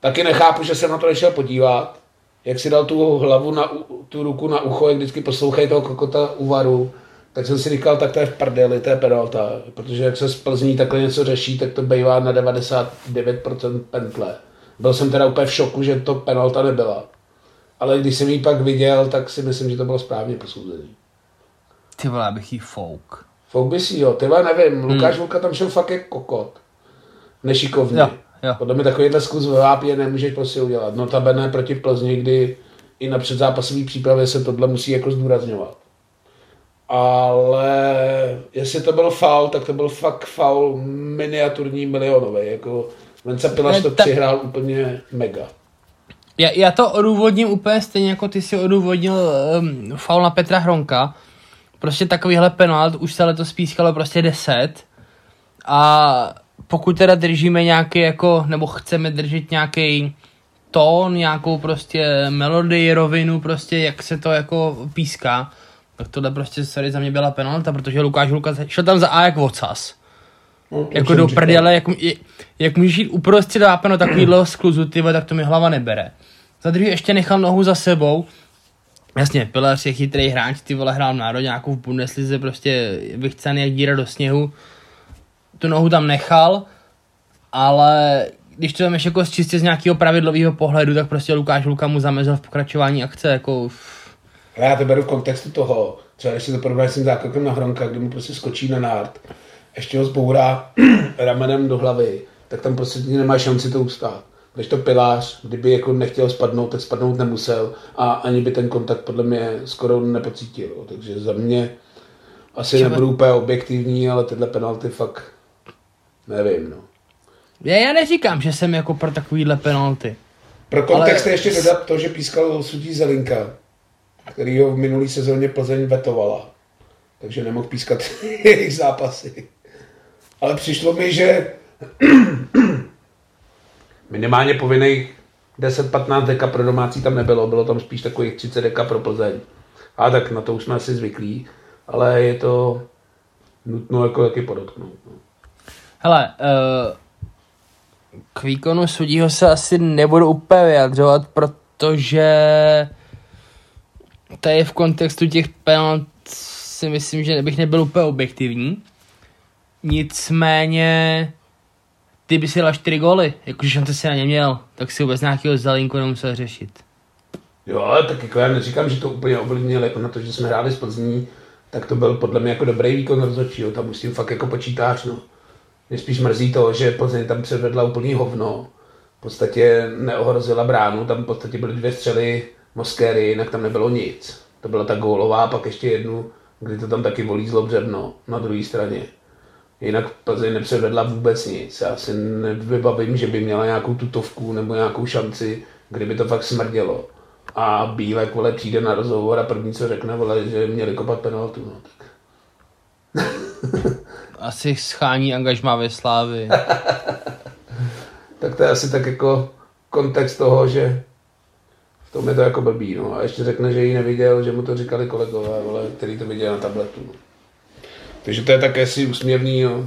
Taky nechápu, že jsem na to nešel podívat, jak si dal tu hlavu na, tu ruku na ucho, jak vždycky poslouchají toho kokota u varu, tak jsem si říkal, tak to je v prdeli, to je penalta, protože jak se z Plzní takhle něco řeší, tak to bývá na 99% pentle. Byl jsem teda úplně v šoku, že to penalta nebyla. Ale když jsem ji pak viděl, tak si myslím, že to bylo správně posouzený. Ty vole, abych jí fouk. Fouk by si jo, ty vole, nevím, Lukáš Vulka tam šel fakt jak kokot. Nešikovně. Jo, jo. Podle mě takovýhle zkus ve vápě nemůžeš prostě udělat. Notabene proti Plzni, kdy i na předzápasové přípravě se tohle musí jako zdůrazňovat. Ale jestli to byl faul, tak to byl fakt faul miniaturní milionový. Jako Vence Pilaš Ne, to ta- přihrál úplně mega. Já, já to odůvodním úplně stejně, jako ty si odůvodnil um, faul na Petra Hronka. Prostě takovýhle penalt už se letos pískalo prostě 10. A pokud teda držíme nějaký jako, nebo chceme držet nějaký tón, nějakou prostě melodii, rovinu, prostě jak se to jako píská, tak tohle prostě sorry za mě byla penalta, protože Lukáš Lukas šel tam za A jak vocas. No, Jako do prdele, jak, jak, můžeš jít uprostřed vápeno takovýhle skluzu, ty tak to mi hlava nebere. Za druhý ještě nechal nohu za sebou. Jasně, Pilař je chytrý hráč, ty vole hrál v národě nějakou v Bundeslize, prostě vychcený jak díra do sněhu. Tu nohu tam nechal, ale když to ještě jako z- čistě z nějakého pravidlového pohledu, tak prostě Lukáš Luka mu zamezil v pokračování akce, jako já to beru v kontextu toho, třeba když si to porovnáš s tím zákrokem na Hronka, kdy mu prostě skočí na nárt, ještě ho zbourá <clears throat> ramenem do hlavy, tak tam prostě nemá šanci to ustát. Když to pilář, kdyby jako nechtěl spadnout, tak spadnout nemusel a ani by ten kontakt podle mě skoro nepocítil. Takže za mě asi Třeba- nebudu úplně objektivní, ale tyhle penalty fakt nevím. No. já, já neříkám, že jsem jako pro takovýhle penalty. Pro kontext Ale- ještě dodat to, že pískal sudí Zelinka, který ho v minulý sezóně Plzeň vetovala. Takže nemohl pískat <laughs> jejich zápasy. Ale přišlo mi, že <clears throat> minimálně povinných 10-15 deka pro domácí tam nebylo, bylo tam spíš takových 30 deka pro Plzeň. A tak na to už jsme asi zvyklí, ale je to nutno jako taky podotknout. No. Hele, uh, k výkonu sudího se asi nebudu úplně vyjadřovat, protože to je v kontextu těch penalt si myslím, že bych nebyl úplně objektivní. Nicméně ty by si dal čtyři góly, jakože šance si na ně měl, tak si vůbec nějakého zalinku nemusel řešit. Jo, ale tak jako já neříkám, že to úplně ovlivnilo jako na to, že jsme hráli z Plzní, tak to byl podle mě jako dobrý výkon rozhodčího, tam tím fakt jako počítáš, no. Mě spíš mrzí to, že Plzeň tam předvedla úplný hovno. V podstatě neohrozila bránu, tam v podstatě byly dvě střely Moskéry, jinak tam nebylo nic. To byla ta gólová, pak ještě jednu, kdy to tam taky volí zlobřebno na druhé straně. Jinak Plzeň nepředvedla vůbec nic. Já si nevybavím, že by měla nějakou tutovku nebo nějakou šanci, kdyby to fakt smrdělo. A Bílek, vole, přijde na rozhovor a první, co řekne, vole, že měli kopat penaltu. No, tak. <laughs> Asi schání angažmá ve Slávy. <laughs> tak to je asi tak jako kontext toho, že v tom je to jako blbý. No. A ještě řekne, že ji neviděl, že mu to říkali kolegové, vole, který to viděl na tabletu. No. Takže to je také si úsměvný. No.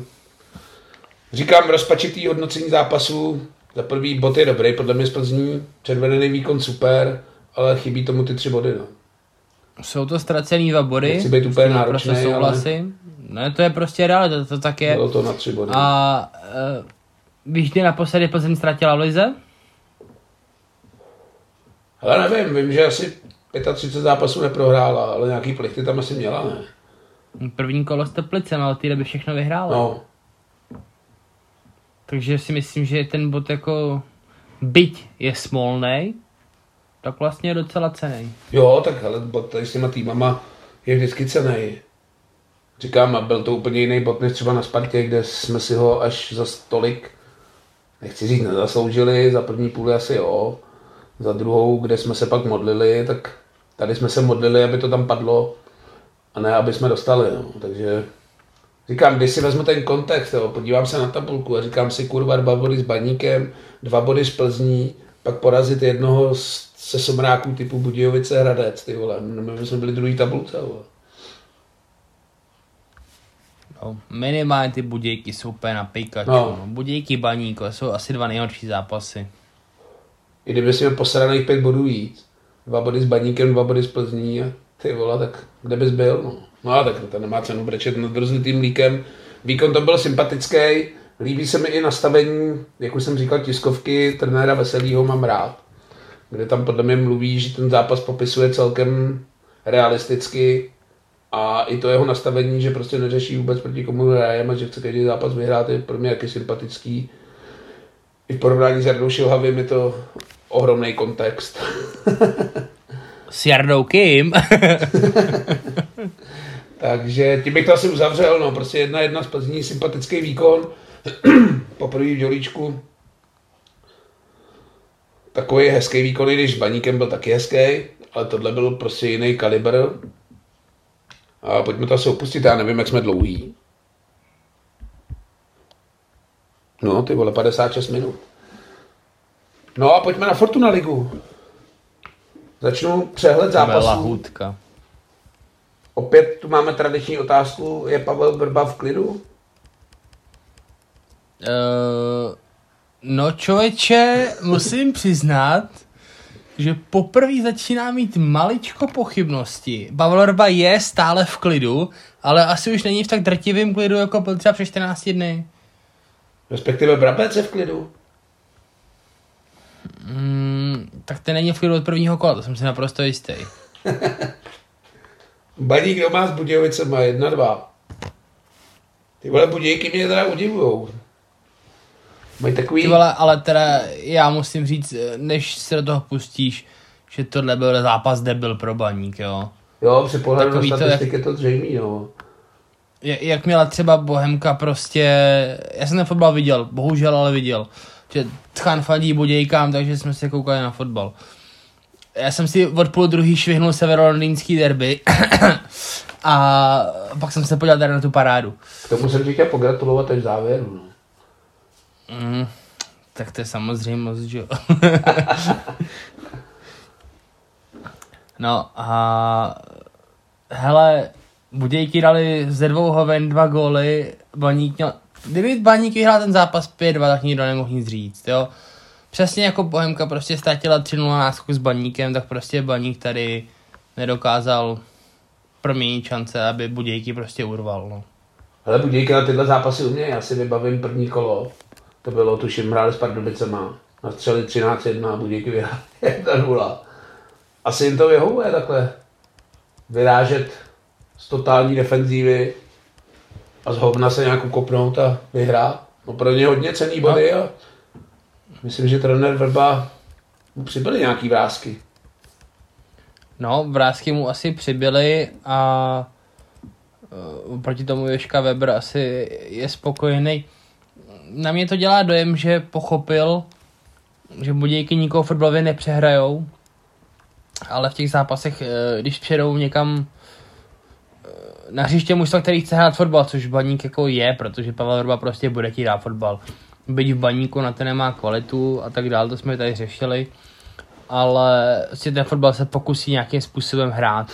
Říkám rozpačitý hodnocení zápasu. Za prvý bod je dobrý, podle mě z Plzní. Předvedený výkon super, ale chybí tomu ty tři body. No. Jsou to ztracený dva body. Nechci být úplně tím náročnej, naprosto souhlasím. Ne, to je prostě realita, to tak je. Bylo to na tři body. A uh, víš, kdy naposledy Plzeň ztratila v Lize? Ale nevím, vím, že asi 35 zápasů neprohrála, ale nějaký plichty tam asi měla, ne? První kolo s Teplicem, ale ty by všechno vyhrála. No, Takže si myslím, že ten bod jako byť je smolnej, tak vlastně je docela cený. Jo, tak bod tady s těma týmama je vždycky cený. Říkám, a byl to úplně jiný bod než třeba na Spartě, kde jsme si ho až za stolik, nechci říct, nezasloužili, za první půli asi jo, za druhou, kde jsme se pak modlili, tak tady jsme se modlili, aby to tam padlo, a ne, aby jsme dostali, no. takže Říkám, když si vezmu ten kontext, jo, podívám se na tabulku a říkám si, kurva, dva body s Baníkem, dva body z Plzní, pak porazit jednoho z, se somráků typu Budějovice Hradec, ty vole, my jsme byli druhý tabulce, vole. No, minimálně ty budějky jsou úplně na pejkačku. No. No. Budějky baníko jsou asi dva nejhorší zápasy. I kdyby si měl posraných pět bodů víc, dva body s Baníkem, dva body s Plzní a ty vole, tak kde bys byl? No, no a tak to nemá cenu brečet nad rozlitým líkem. Výkon to byl sympatický, líbí se mi i nastavení, jak už jsem říkal, tiskovky trenéra Veselýho mám rád, kde tam podle mě mluví, že ten zápas popisuje celkem realisticky a i to jeho nastavení, že prostě neřeší vůbec proti komu hrajeme, že chce každý zápas vyhrát, je pro mě jaký sympatický. I v porovnání s Jardou Šilhavým je to ohromný kontext. <laughs> S Jardou Kim. <laughs> Takže tím bych to asi uzavřel, no, prostě jedna jedna z Plzní, sympatický výkon, <clears throat> poprvé v Dělíčku. Takový hezký výkon, i když Baníkem byl taky hezký, ale tohle byl prostě jiný kalibr. A pojďme to asi opustit, já nevím, jak jsme dlouhý. No, ty vole, 56 minut. No a pojďme na Fortuna ligu. Začnu přehled zápasů. Lahůdka. Opět tu máme tradiční otázku. Je Pavel Vrba v klidu? Uh, no člověče, musím přiznat, že poprvé začíná mít maličko pochybnosti. Pavel Vrba je stále v klidu, ale asi už není v tak drtivém klidu, jako byl třeba před 14 dny. Respektive Brabec je v klidu. Mm, tak ten není v klidu od prvního kola, to jsem si naprosto jistý. <laughs> Baník doma s Budějovicema 1-2. Ty vole Budějky mě teda udivujou. Mají takový... Ty vole, ale teda já musím říct, než se do toho pustíš, že tohle byl zápas debil pro baník, jo. Jo, při pohledu na Takový to, statistiky je to zřejmý, no. Je- Jak měla třeba Bohemka prostě, já jsem ten fotbal viděl, bohužel ale viděl, že Tchan fadí Budějkám, takže jsme se koukali na fotbal. Já jsem si od půl druhý švihnul severolondýnský derby <coughs> a pak jsem se podíval tady na tu parádu. K tomu jsem chtěl pogratulovat až v závěru, no. Mm, tak to je samozřejmost, že jo. <laughs> no a hele, Budějky dali ze dvou hoven dva góly, Baník měl, kdyby Baník vyhrál ten zápas 5-2, tak nikdo nemohl nic říct, jo. Přesně jako Bohemka prostě ztratila 3-0 náskok s Baníkem, tak prostě Baník tady nedokázal proměnit šance, aby Budějky prostě urval, no. Ale Budějky na tyhle zápasy umějí, já si vybavím první kolo. To bylo, tuším, hráli s Pardubicema. Na střeli 13-1 a Budějky vyhráli 1-0. Asi jim to vyhovuje takhle. Vyrážet z totální defenzívy a z hovna se nějak ukopnout a vyhrát. No pro ně hodně cený body a myslím, že trenér Vrba mu přibyly nějaký vrázky. No, vrázky mu asi přibyly a uh, proti tomu Joška Weber asi je spokojený. Na mě to dělá dojem, že pochopil, že Budějky nikoho fotbalově nepřehrajou, ale v těch zápasech, eh, když přijedou někam eh, na hřiště mužstva, který chce hrát fotbal, což baník jako je, protože Pavel Vrba prostě bude ti dát fotbal. Byť v baníku na to nemá kvalitu a tak dále, to jsme tady řešili, ale si ten fotbal se pokusí nějakým způsobem hrát.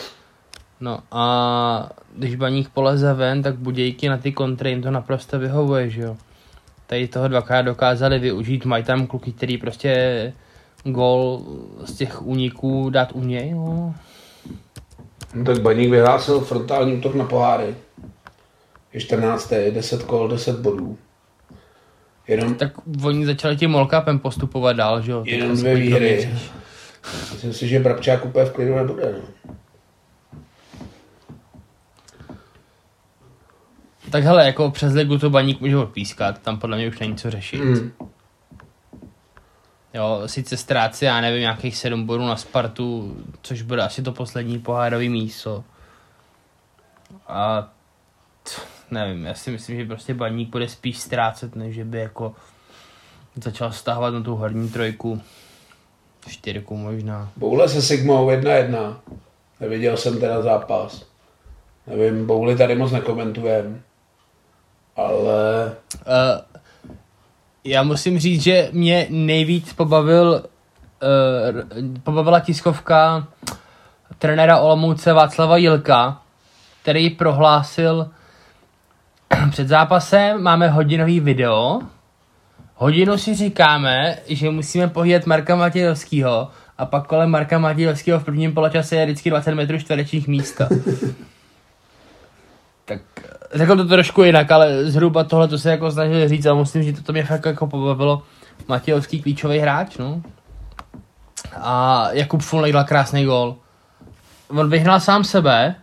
No a když baník poleze ven, tak Budějky na ty kontry jim to naprosto vyhovuje, že jo. Tady toho dvakrát dokázali využít, mají tam kluky, který prostě gol z těch úniků dát umějí, no. No tak Baník vyhlásil frontální útok na poháry. Je 14. 10 kol, 10 bodů. Jenom, Tak oni začali tím molkapem postupovat dál, že jo. jenom dvě výhry. Myslím si, že Brabčák úplně v klidu nebude. No. Tak hele, jako přes ligu to baník může odpískat, tam podle mě už není co řešit. Mm. Jo, sice ztrácí, já nevím, nějakých 7 bodů na Spartu, což bude asi to poslední pohárový místo. A t, nevím, já si myslím, že prostě baník bude spíš ztrácet, než že by jako začal stahovat na tu horní trojku. Čtyřku možná. Boule se Sigmou 1-1. Neviděl jsem teda zápas. Nevím, Bouli tady moc nekomentujem. Ale Uh, já musím říct, že mě nejvíc pobavil, uh, pobavila tiskovka trenéra Olomouce Václava Jilka, který prohlásil <clears throat> před zápasem máme hodinový video, hodinu si říkáme, že musíme pohlídat Marka Matějovského a pak kolem Marka Matějovského v prvním poločase je vždycky 20 metrů čtverečních místa. <laughs> tak řekl to trošku jinak, ale zhruba tohle to se jako snažil říct a musím říct, to mě fakt jako pobavilo. Matějovský klíčový hráč, no. A Jakub Fulnek dal krásný gol. On vyhnal sám sebe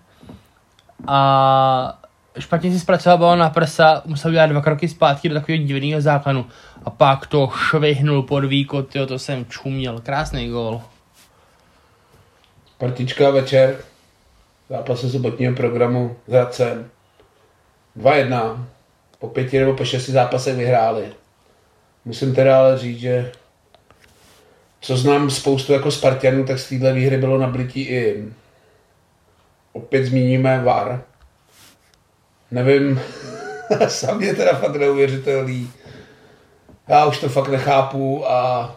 a špatně si zpracoval balon na prsa, musel udělat dva kroky zpátky do takového divného základu. A pak to švihnul pod výkot, tyjo, to jsem čuměl. Krásný gol. Partička večer, zápase sobotního programu s Hradcem. 2-1. Po pěti nebo po šesti zápasech vyhráli. Musím teda ale říct, že co znám spoustu jako Spartanů, tak z téhle výhry bylo nablití i opět zmíníme VAR. Nevím, <laughs> sám je teda fakt neuvěřitelný. Já už to fakt nechápu a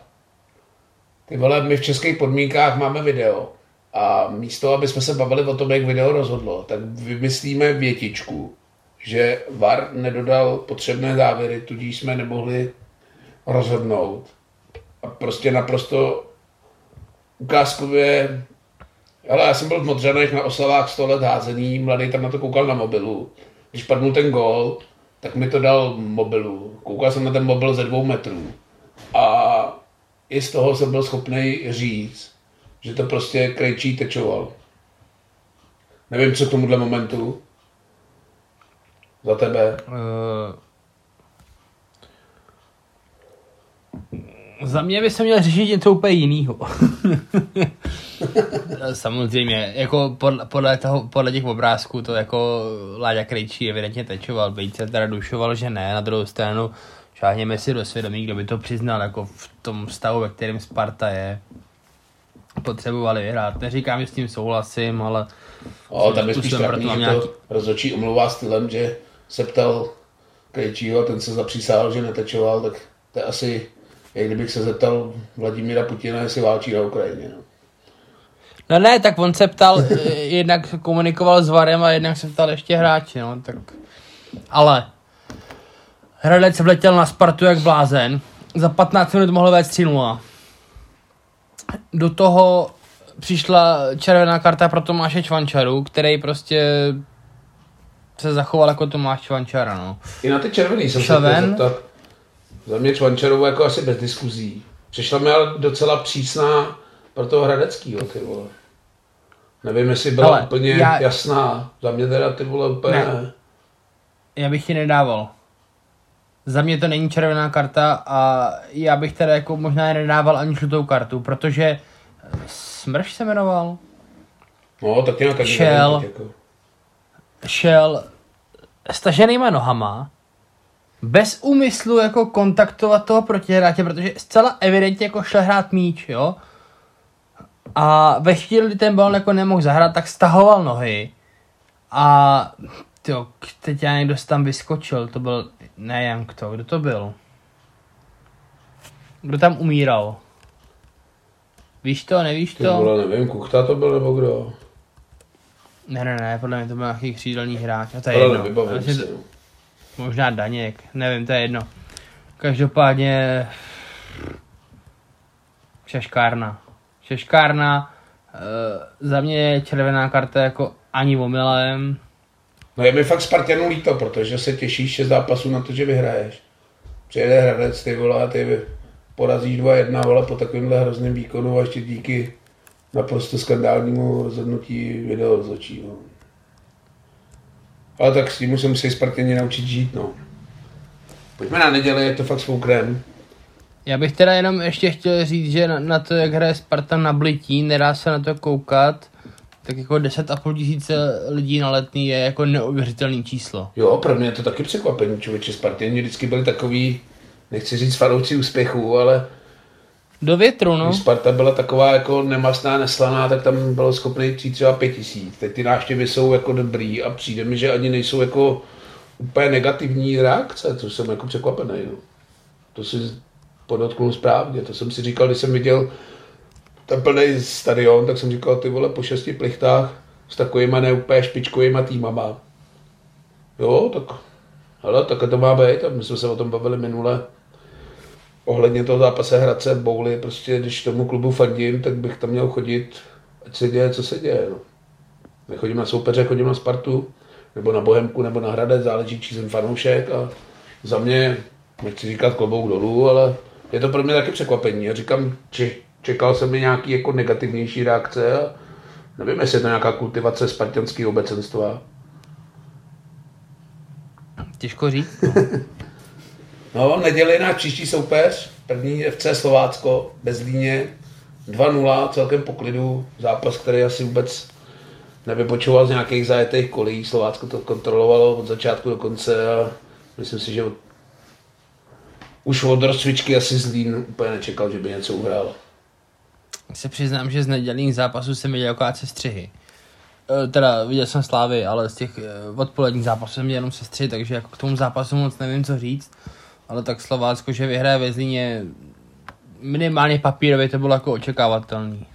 ty vole, my v českých podmínkách máme video. A místo, aby jsme se bavili o tom, jak video rozhodlo, tak vymyslíme větičku, že VAR nedodal potřebné závěry, tudíž jsme nemohli rozhodnout. A prostě naprosto ukázkově, ale já jsem byl v Modřanech na oslavách 100 let házený, mladý tam na to koukal na mobilu. Když padnul ten gol, tak mi to dal mobilu. Koukal jsem na ten mobil ze dvou metrů. A i z toho jsem byl schopný říct, že to prostě krejčí tečoval. Nevím, co k tomuhle momentu. Za tebe. Uh, za mě by se měl řešit něco úplně jiného. <laughs> Samozřejmě, jako podle, podle, toho, podle těch obrázků to jako Láďa Krejčí evidentně tečoval, byť se teda dušoval, že ne, na druhou stranu šáhněme si do svědomí, kdo by to přiznal, jako v tom stavu, ve kterém Sparta je. Potřebovali vyhrát. Neříkám, že s tím souhlasím, ale... O, tam je spíš trapný, že nějaký... to rozhodčí omlouvá stylem, že se ptal Krejčího, ten se zapřísahal, že netečoval, tak to je asi, jak kdybych se zeptal Vladimíra Putina, jestli válčí na Ukrajině. No. No ne, tak on se ptal, eh, jednak komunikoval s Varem a jednak se ptal ještě hráči, no, tak... Ale Hradec vletěl na Spartu jak blázen. Za 15 minut mohl vést 3 Do toho přišla červená karta pro Tomáše Čvančaru, který prostě se zachoval jako Tomáš Čvančara, no. I na ty červený jsem se ven. Za mě Čvančarovu jako asi bez diskuzí. Přišla mi ale docela přísná pro toho Hradeckýho, ty vole. Nevím, jestli byla Ale úplně já... jasná. Za mě teda ty vole úplně ne. ne. Já bych ti nedával. Za mě to není červená karta a já bych teda jako možná nedával ani žlutou kartu, protože Smrš se jmenoval. No, tak nějak šel, jako. Šel staženýma nohama, bez úmyslu jako kontaktovat toho protihráče, protože zcela evidentně jako šel hrát míč, jo. A ve chvíli, kdy ten balon jako nemohl zahrát, tak stahoval nohy. A jo, teď já někdo tam vyskočil, to byl, ne jak to, kdo to byl? Kdo tam umíral? Víš to, nevíš to? Ty vole, nevím, Kuchta to byl nebo kdo? Ne, ne, ne, podle mě to byl nějaký křídelný hráč, a to je jedno. To, možná Daněk, nevím, to je jedno. Každopádně šeškárna šeškárna, e, za mě je červená karta jako ani omylem. No je mi fakt Spartanu líto, protože se těšíš šest zápasů na to, že vyhraješ. Přijede Hradec, ty vole, a ty porazíš 2-1, vole, po takovémhle hrozném výkonu a ještě díky naprosto skandálnímu rozhodnutí video rozhodčího. Ale tak s tím se musí Spartěni naučit žít, no. Pojďme na neděli, je to fakt svoukrem. Já bych teda jenom ještě chtěl říct, že na, na to, jak hraje Sparta na blití, nedá se na to koukat, tak jako 10,5 tisíce lidí na letný je jako neuvěřitelný číslo. Jo, pro mě je to taky překvapení, člověče. Spartěni vždycky byli takový, nechci říct fanouci úspěchů, ale do větru, no. Když Sparta byla taková jako nemastná, neslaná, tak tam bylo schopný přijít třeba pět tisíc. Teď ty návštěvy jsou jako dobrý a přijde mi, že ani nejsou jako úplně negativní reakce, což jsem jako překvapený. No. To si podotknul správně. To jsem si říkal, když jsem viděl ten plný stadion, tak jsem říkal, ty vole, po šesti plichtách s takovýma neúplně špičkovýma týmama. Jo, tak, ale tak to má být, a my jsme se o tom bavili minule. Ohledně toho zápase Hradce Bouly, prostě když tomu klubu fandím, tak bych tam měl chodit, ať se děje, co se děje. No. Nechodím na soupeře, chodím na Spartu, nebo na Bohemku, nebo na Hradec, záleží, či jsem fanoušek a za mě, nechci říkat klobouk dolů, ale je to pro mě taky překvapení. Já říkám, či, čekal jsem mi nějaký jako negativnější reakce a nevím, jestli je to nějaká kultivace spartianského obecenstva. Těžko říct. No, <laughs> neděli náš příští soupeř, první FC Slovácko, bez líně, 2-0, celkem poklidu, zápas, který asi vůbec nevypočoval z nějakých zajetých kolí. Slovácko to kontrolovalo od začátku do konce a myslím si, že od, už od rozcvičky asi Zlín úplně nečekal, že by něco uhrál. Se přiznám, že z nedělních zápasů jsem viděl jako sestřihy. E, teda viděl jsem Slávy, ale z těch e, odpoledních zápasů jsem viděl jenom sestřihy, takže jako k tomu zápasu moc nevím, co říct. Ale tak Slovácko, že vyhraje ve Zlíně minimálně papírově to bylo jako očekávatelný.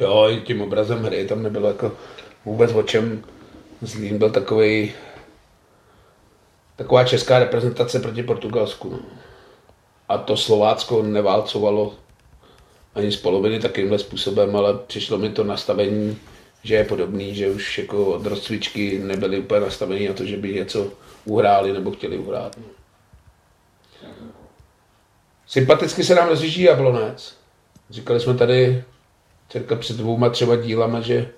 Jo, i tím obrazem hry tam nebylo jako vůbec o čem. Zlín byl takový taková česká reprezentace proti Portugalsku. A to Slovácko neválcovalo ani z poloviny takýmhle způsobem, ale přišlo mi to nastavení, že je podobný, že už jako od rozcvičky nebyli úplně nastavení na to, že by něco uhráli nebo chtěli uhrát. No. Sympaticky se nám rozjíždí Jablonec. Říkali jsme tady cirka před dvouma třeba dílama, že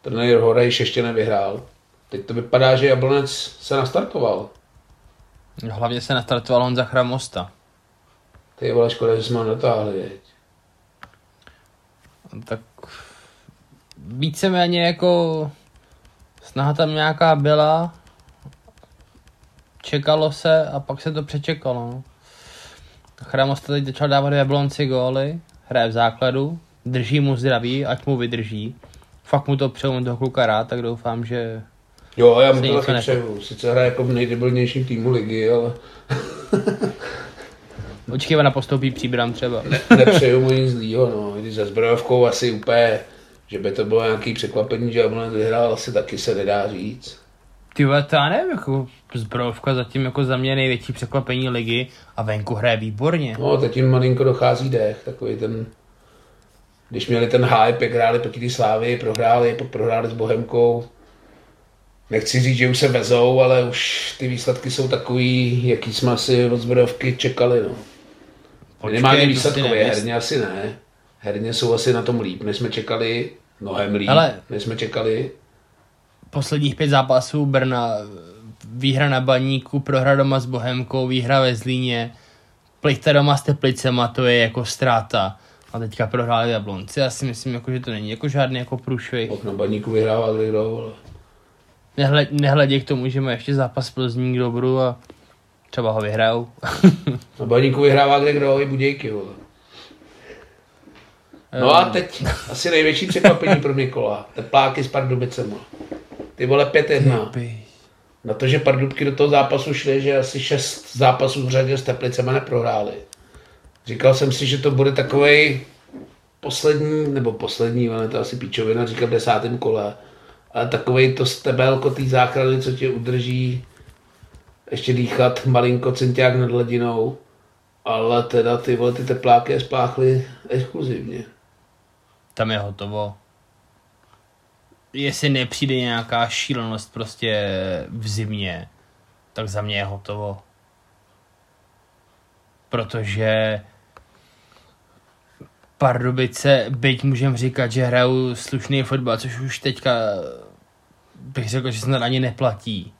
trenér Horejš ještě nevyhrál. Teď to vypadá, že Jablonec se nastartoval. Hlavně se nastartoval Honza Chramosta. Ty vole, škoda, že jsme ho natáhli, veď. Tak víceméně jako snaha tam nějaká byla, čekalo se a pak se to přečekalo. Chramosta teď začal dávat v Jablonci góly, hraje v základu, drží mu zdraví, ať mu vydrží. Fakt mu to přeju toho kluka rád, tak doufám, že Jo, já mu to taky přeju. Sice hraje jako v nejdebilnějším týmu ligy, ale <laughs> očekává na postoupí příbram třeba. ne, nepřeju mu nic zlýho. No. I Když se zbrojovkou asi úplně, že by to bylo nějaký překvapení, že Jablonec vyhrál, asi taky se nedá říct. Ty vole, to já nevím, jako zbrojovka zatím jako za mě největší překvapení ligy a venku hraje výborně. No, teď jim malinko dochází dech, takový ten, když měli ten hype, jak hráli proti té Slávy, prohráli, pak prohráli s Bohemkou. Nechci říct, že už se vezou, ale už ty výsledky jsou takový, jaký jsme asi od zbrojovky čekali. No. Minimálně to si výsledkově, herně asi ne. Herně jsou asi na tom líp, než jsme čekali, mnohem líp, Ale- než jsme čekali. Posledních pět zápasů Brna, výhra na Baníku, prohra doma s Bohemkou, výhra ve Zlíně, plichta doma s Teplicema, to je jako ztráta. A teďka prohráli Jablonci. Já si myslím, jako, že to není jako žádný jako průšvih. Pak na baníku vyhrává kdo, ale Nehle, nehledě k tomu, že má ještě zápas Plzní k dobru a třeba ho vyhrajou. <laughs> na baníku vyhrává kde kdo, i Budějky. Vole. No a teď asi největší překvapení pro Nikola. Tepláky s Pardubicema. Ty vole 5-1. Na to, že Pardubky do toho zápasu šly, že asi šest zápasů v řadě s Teplicema neprohráli. Říkal jsem si, že to bude takový poslední, nebo poslední, ale to asi píčovina, říkal v desátém kole. Ale takový to stebelko té záchrany, co tě udrží ještě dýchat malinko centiák nad hladinou. Ale teda ty vole, ty tepláky je spáchly exkluzivně. Tam je hotovo. Jestli nepřijde nějaká šílenost prostě v zimě, tak za mě je hotovo. Protože Pardubice, byť můžem říkat, že hrajou slušný fotbal, což už teďka bych řekl, že snad ani neplatí,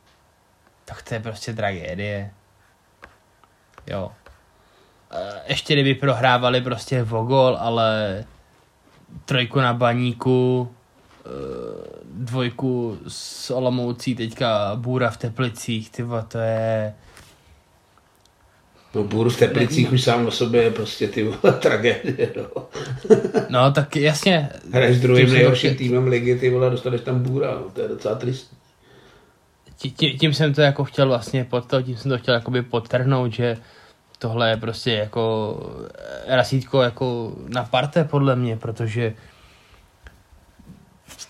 tak to je prostě tragédie. Jo. E, Ještě kdyby prohrávali prostě o gol, ale trojku na baníku, eh, dvojku s Olomoucí, teďka Bůra v Teplicích, ty vole, to je... No bůr v Teplicích už sám o sobě je prostě ty vole <laughs> tragédie. No. No tak jasně. Hraješ s druhým tím nejhorším týmem ligy, ty vole, dostaneš tam bůra, no, to je docela tristní. tí- tí- Tím jsem to jako chtěl vlastně pod to, tím jsem to chtěl jakoby podtrhnout, že tohle je prostě jako eh, rasítko jako na parte podle mě, protože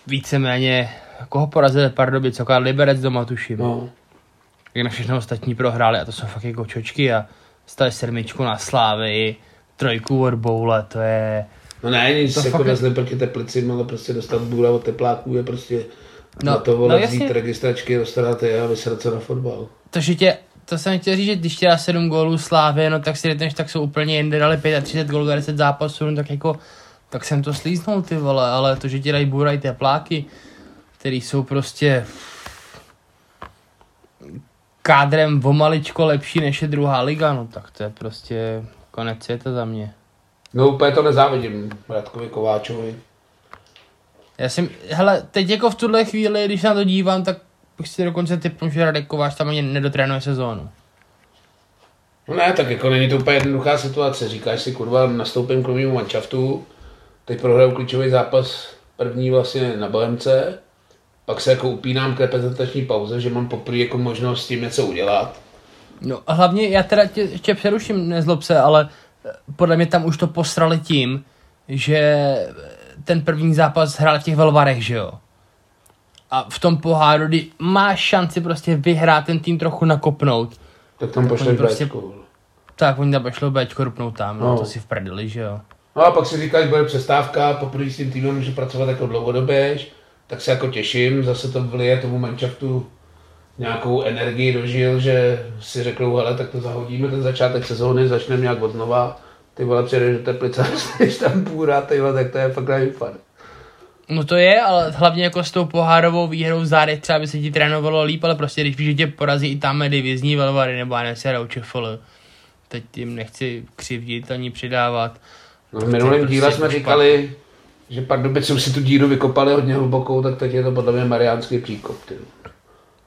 víceméně koho porazili Pardubice, co Liberec doma tuším. No. jak na všechno ostatní prohráli a to jsou fakt jako čočky a stali sedmičku na Slávy trojku od Boule, to je... No ne, nic To jako fakt je- vezli proti Teplicím, ale prostě dostat bůra od tepláků je prostě No, na to no vole jasně. vzít registračky, dostat je a vysrat se na fotbal. To, že tě, to jsem chtěl říct, že když tě dá 7 gólů Slávě, no tak si řekneš, tak jsou úplně jinde, dali 35 gólů za 10 zápasů, no tak jako, tak jsem to slíznul ty vole, ale to, že ti dají bůraj tepláky, který jsou prostě kádrem o maličko lepší než je druhá liga, no tak to je prostě konec světa za mě. No úplně to nezávidím Radkovi Kováčovi. Já jsem, hele, teď jako v tuhle chvíli, když se na to dívám, tak bych si dokonce typnul, že Radek Kováč tam ani nedotrénuje sezónu. No ne, tak jako není to úplně jednoduchá situace. Říkáš si, kurva, nastoupím k novému manšaftu, teď prohraju klíčový zápas první vlastně na Bohemce, pak se jako upínám k reprezentační pauze, že mám poprvé jako možnost s tím něco udělat. No a hlavně, já teda tě ještě přeruším, nezlob se, ale eh, podle mě tam už to posrali tím, že ten první zápas hrál v těch velvarech, že jo? A v tom poháru, kdy máš šanci prostě vyhrát ten tým trochu nakopnout, Tak tam pošleš oni prostě- prostě... tak oni tam pošlou Bčko rupnout tam, no. No. to si v prdeli, že jo? No a pak si říkáš, bude přestávka, poprvé s tím týmem můžu pracovat jako dlouhodobě, tak se jako těším, zase to vlije tomu manšaftu nějakou energii dožil, že si řeknou, hele, tak to zahodíme, ten začátek sezóny, začneme nějak od znova, ty vole přijedeš do Teplice, <laughs> když tam půra, ty vole, tak to je fakt na. No to je, ale hlavně jako s tou pohárovou výhrou v zádech třeba by se ti trénovalo líp, ale prostě když víš, že tě porazí i tam divizní velvary nebo se ČFL, teď jim nechci křivdit ani přidávat. No, v minulém prostě díle jsme špatný. říkali, že Pardubiců si tu díru vykopali hodně hlubokou, tak teď je to podle mě Mariánský příkop. Ty.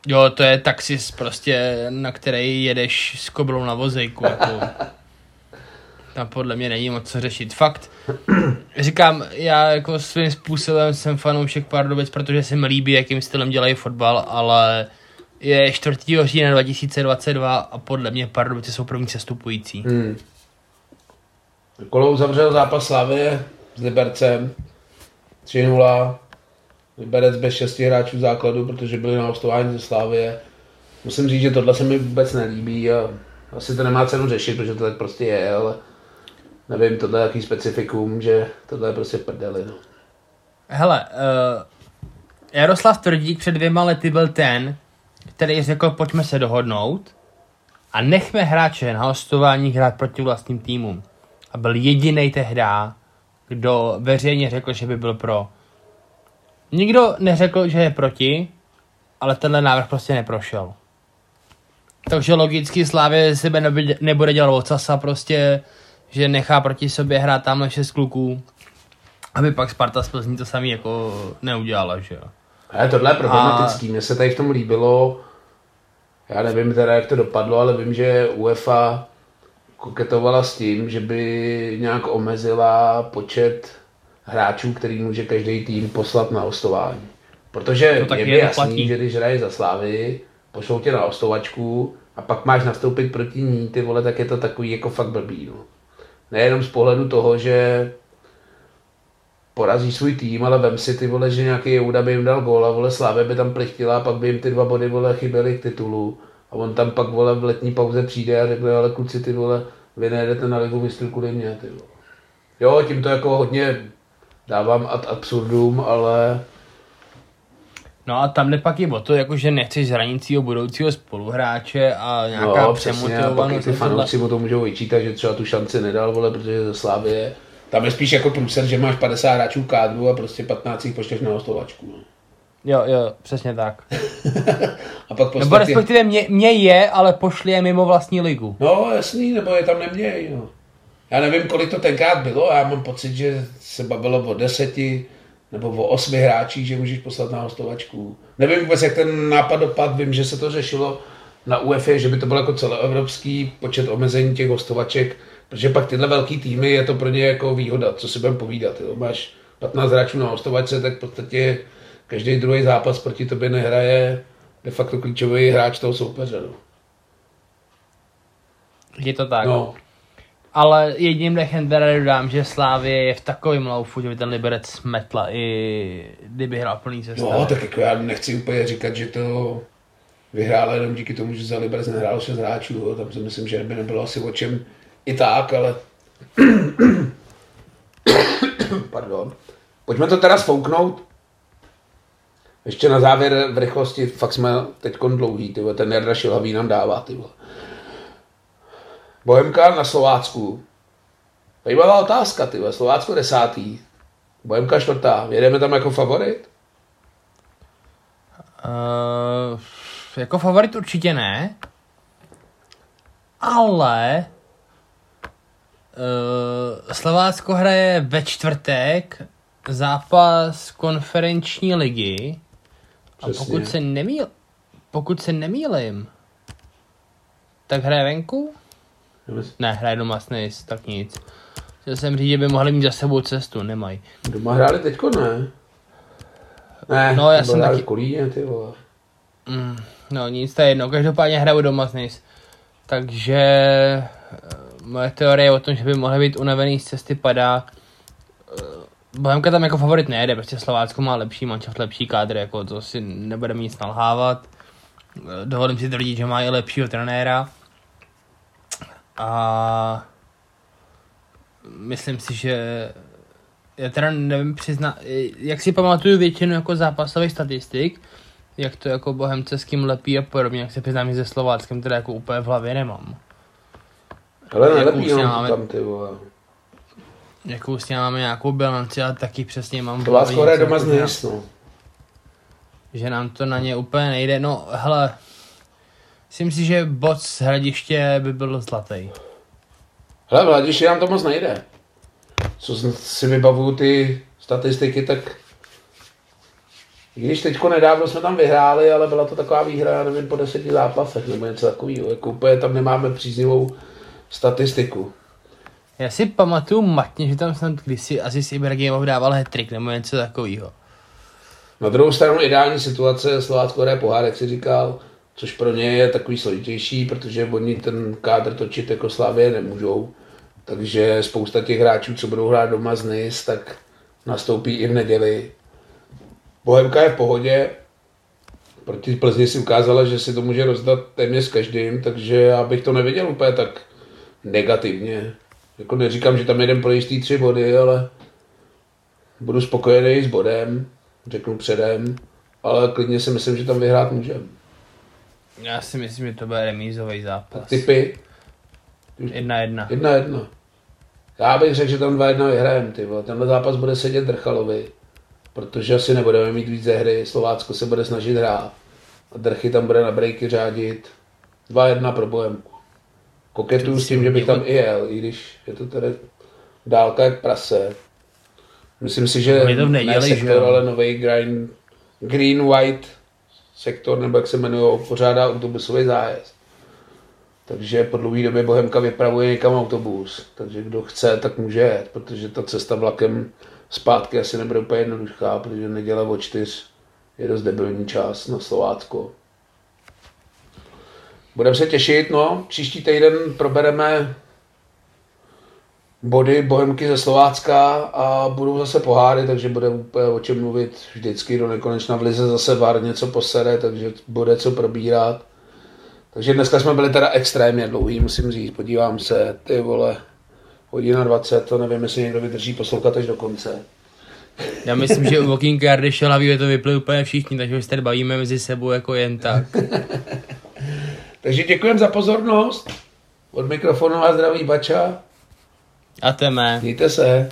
Jo, to je taxis prostě, na který jedeš s koblou na vozejku, jako. <laughs> Tam podle mě není moc co řešit. Fakt, říkám, já jako svým způsobem jsem fanoušek Pardubic, protože se mi líbí, jakým stylem dělají fotbal, ale je 4. října 2022 a podle mě Pardubice jsou první sestupující. Hmm. Kolo uzavřel zápas Slavie s Libercem 3-0. Liberec bez šesti hráčů základu, protože byli na hostování ze Slávie. Musím říct, že tohle se mi vůbec nelíbí a asi to nemá cenu řešit, protože to tak prostě je, ale nevím, tohle je jaký specifikum, že tohle je prostě prdeli. No. Hele, uh, Jaroslav Tvrdík před dvěma lety byl ten, který řekl, pojďme se dohodnout a nechme hráče na hostování hrát proti vlastním týmům. A byl jediný tehda, kdo veřejně řekl, že by byl pro. Nikdo neřekl, že je proti, ale tenhle návrh prostě neprošel. Takže logicky Slávě sebe nebude- nebude dělat ocasa prostě, že nechá proti sobě hrát tamhle šest kluků, aby pak Sparta z Plzní to samý jako neudělala, že jo. Ale tohle je problematický. Mně se tady v tom líbilo, já nevím teda, jak to dopadlo, ale vím, že UEFA koketovala s tím, že by nějak omezila počet hráčů, který může každý tým poslat na hostování. Protože To taky je mi je, jasný, platí. že když hraješ za Slávy, pošlou tě na hostovačku a pak máš nastoupit proti ní, ty vole, tak je to takový jako fakt blbý. No. Nejenom z pohledu toho, že porazí svůj tým, ale vem si ty vole, že nějaký Jouda by jim dal gól a vole Slávě by tam plichtila a pak by jim ty dva body vole chyběly k titulu. A on tam pak vole v letní pauze přijde a řekne, ale kluci ty vole, vy nejedete na ligu mistrů kvůli mě, ty vole. Jo, tím to jako hodně dávám ad absurdum, ale No a tam jde pak i o to, jako že nechceš zranícího budoucího spoluhráče a nějaká no, přemotivovanost. ty fanoušci o to můžou vyčítat, že třeba tu šanci nedal, vole, protože ze Slávě tam je spíš jako průser, že máš 50 hráčů kádru a prostě 15 jich pošleš na hostovačku. No. Jo, jo, přesně tak. <laughs> A pak Nebo podstatě... respektive mě, mě je, ale pošli je mimo vlastní ligu. No jasný, nebo je tam neměj, no. Já nevím, kolik to tenkrát bylo, já mám pocit, že se bavilo o deseti nebo o osmi hráčích, že můžeš poslat na hostovačku. Nevím vůbec, jak ten nápad dopad, vím, že se to řešilo na UEFA, že by to byl jako celoevropský počet omezení těch hostovaček, protože pak tyhle velký týmy je to pro ně jako výhoda, co si budeme povídat. Jo. Máš 15 hráčů na hostovačce, tak v podstatě každý druhý zápas proti tobě nehraje de facto klíčový hráč toho soupeře. No. Je to tak. no. Ale jedním dechem teda dodám, že Slávě je v takovém laufu, že by ten Liberec smetla i kdyby hrál plný sestav. No, tak jako já nechci úplně říkat, že to vyhrála jenom díky tomu, že za Liberec nehrál 6 hráčů, jo. tam si myslím, že by nebylo asi o čem i tak, ale <coughs> Pardon. Pojďme to teda sfouknout. Ještě na závěr v rychlosti, fakt jsme teď dlouhý, tyvo, ten Jarda Šilhavý nám dává, tyvo. Bohemka na Slovácku. Zajímavá otázka, ty Slovácko desátý. Bohemka čtvrtá. Jedeme tam jako favorit? Uh, jako favorit určitě ne. Ale uh, Slovácko hraje ve čtvrtek zápas konferenční ligy. Přesně. A pokud se nemýl, pokud se nemýlim, tak hraje venku? Ne, hraje doma s tak nic. Chtěl jsem říct, že by mohli mít za sebou cestu, nemají. Doma hráli teďko, ne? Ne, no, já jsem taky... Kolíně, ty vole. Mm, no nic, to je jedno, každopádně hraju doma s Takže eh, moje teorie o tom, že by mohly být unavený z cesty padá. Eh, Bohemka tam jako favorit nejde, prostě Slovácko má lepší mančaft, lepší kádr, jako to si nebudeme nic nalhávat. Eh, dovolím si tvrdit, že má i lepšího trenéra. A myslím si, že já teda nevím přiznat, jak si pamatuju většinu jako zápasových statistik, jak to jako Bohemce s kým lepí a podobně, jak se přiznám, že ze Slováckem teda jako úplně v hlavě nemám. Ale nelepí máme, tam ty vole. Jakou s máme nějakou bilanci, ale taky přesně mám Slovácko hraje doma z no. Že nám to na ně úplně nejde, no hele, myslím si, že bod z hradiště by byl zlatý. Hele, v hradiště nám to moc nejde. Co si vybavuju ty statistiky, tak i když teďko nedávno jsme tam vyhráli, ale byla to taková výhra, já nevím, po deseti zápasech nebo něco takového. Jako úplně tam nemáme příznivou statistiku. Já si pamatuju matně, že tam snad kdysi asi s Ibrahimov dával hetrik nebo něco takového. Na druhou stranu ideální situace Slovácko hraje pohár, jak si říkal, což pro ně je takový složitější, protože oni ten kádr točit jako Slavě nemůžou. Takže spousta těch hráčů, co budou hrát doma z NIS, tak nastoupí i v neděli. Bohemka je v pohodě, proti Plzni si ukázala, že si to může rozdat téměř s každým, takže já bych to neviděl úplně tak negativně. Jako neříkám, že tam jeden pro jistý tři body, ale budu spokojený s bodem, řeknu předem, ale klidně si myslím, že tam vyhrát můžeme. Já si myslím, že to bude remízový zápas. Tak typy? Jedna jedna. Jedna jedna. Já bych řekl, že tam dva jedna vyhrajeme, ty vole. Tenhle zápas bude sedět Drchalovi, protože asi nebudeme mít víc hry, Slovácko se bude snažit hrát. A Drchy tam bude na breaky řádit. 2-1 pro Bohemku. Koketuju s tím, že bych tam i jel, i když je to tady dálka jak prase. Myslím si, že to v neděli, ne sektor, ale nový green, green white sektor, nebo jak se jmenuje, pořádá autobusový zájezd. Takže po dlouhé době Bohemka vypravuje někam autobus, takže kdo chce, tak může jet, protože ta cesta vlakem zpátky asi nebude úplně jednoduchá, protože neděle o čtyř je dost debilní čas na Slovácko. Budeme se těšit, no, příští týden probereme body Bohemky ze Slovácka a budou zase poháry, takže bude úplně o čem mluvit vždycky do nekonečna. V Lize zase VAR něco posere, takže bude co probírat. Takže dneska jsme byli teda extrémně dlouhý, musím říct. Podívám se, ty vole, hodina 20, to nevím, jestli někdo vydrží poslouchat až do konce. Já myslím, že u Walking Kardashian to vypli úplně všichni, takže se tady bavíme mezi sebou jako jen tak. <laughs> takže děkujem za pozornost. Od mikrofonu a zdraví Bača. A teme. Mějte se.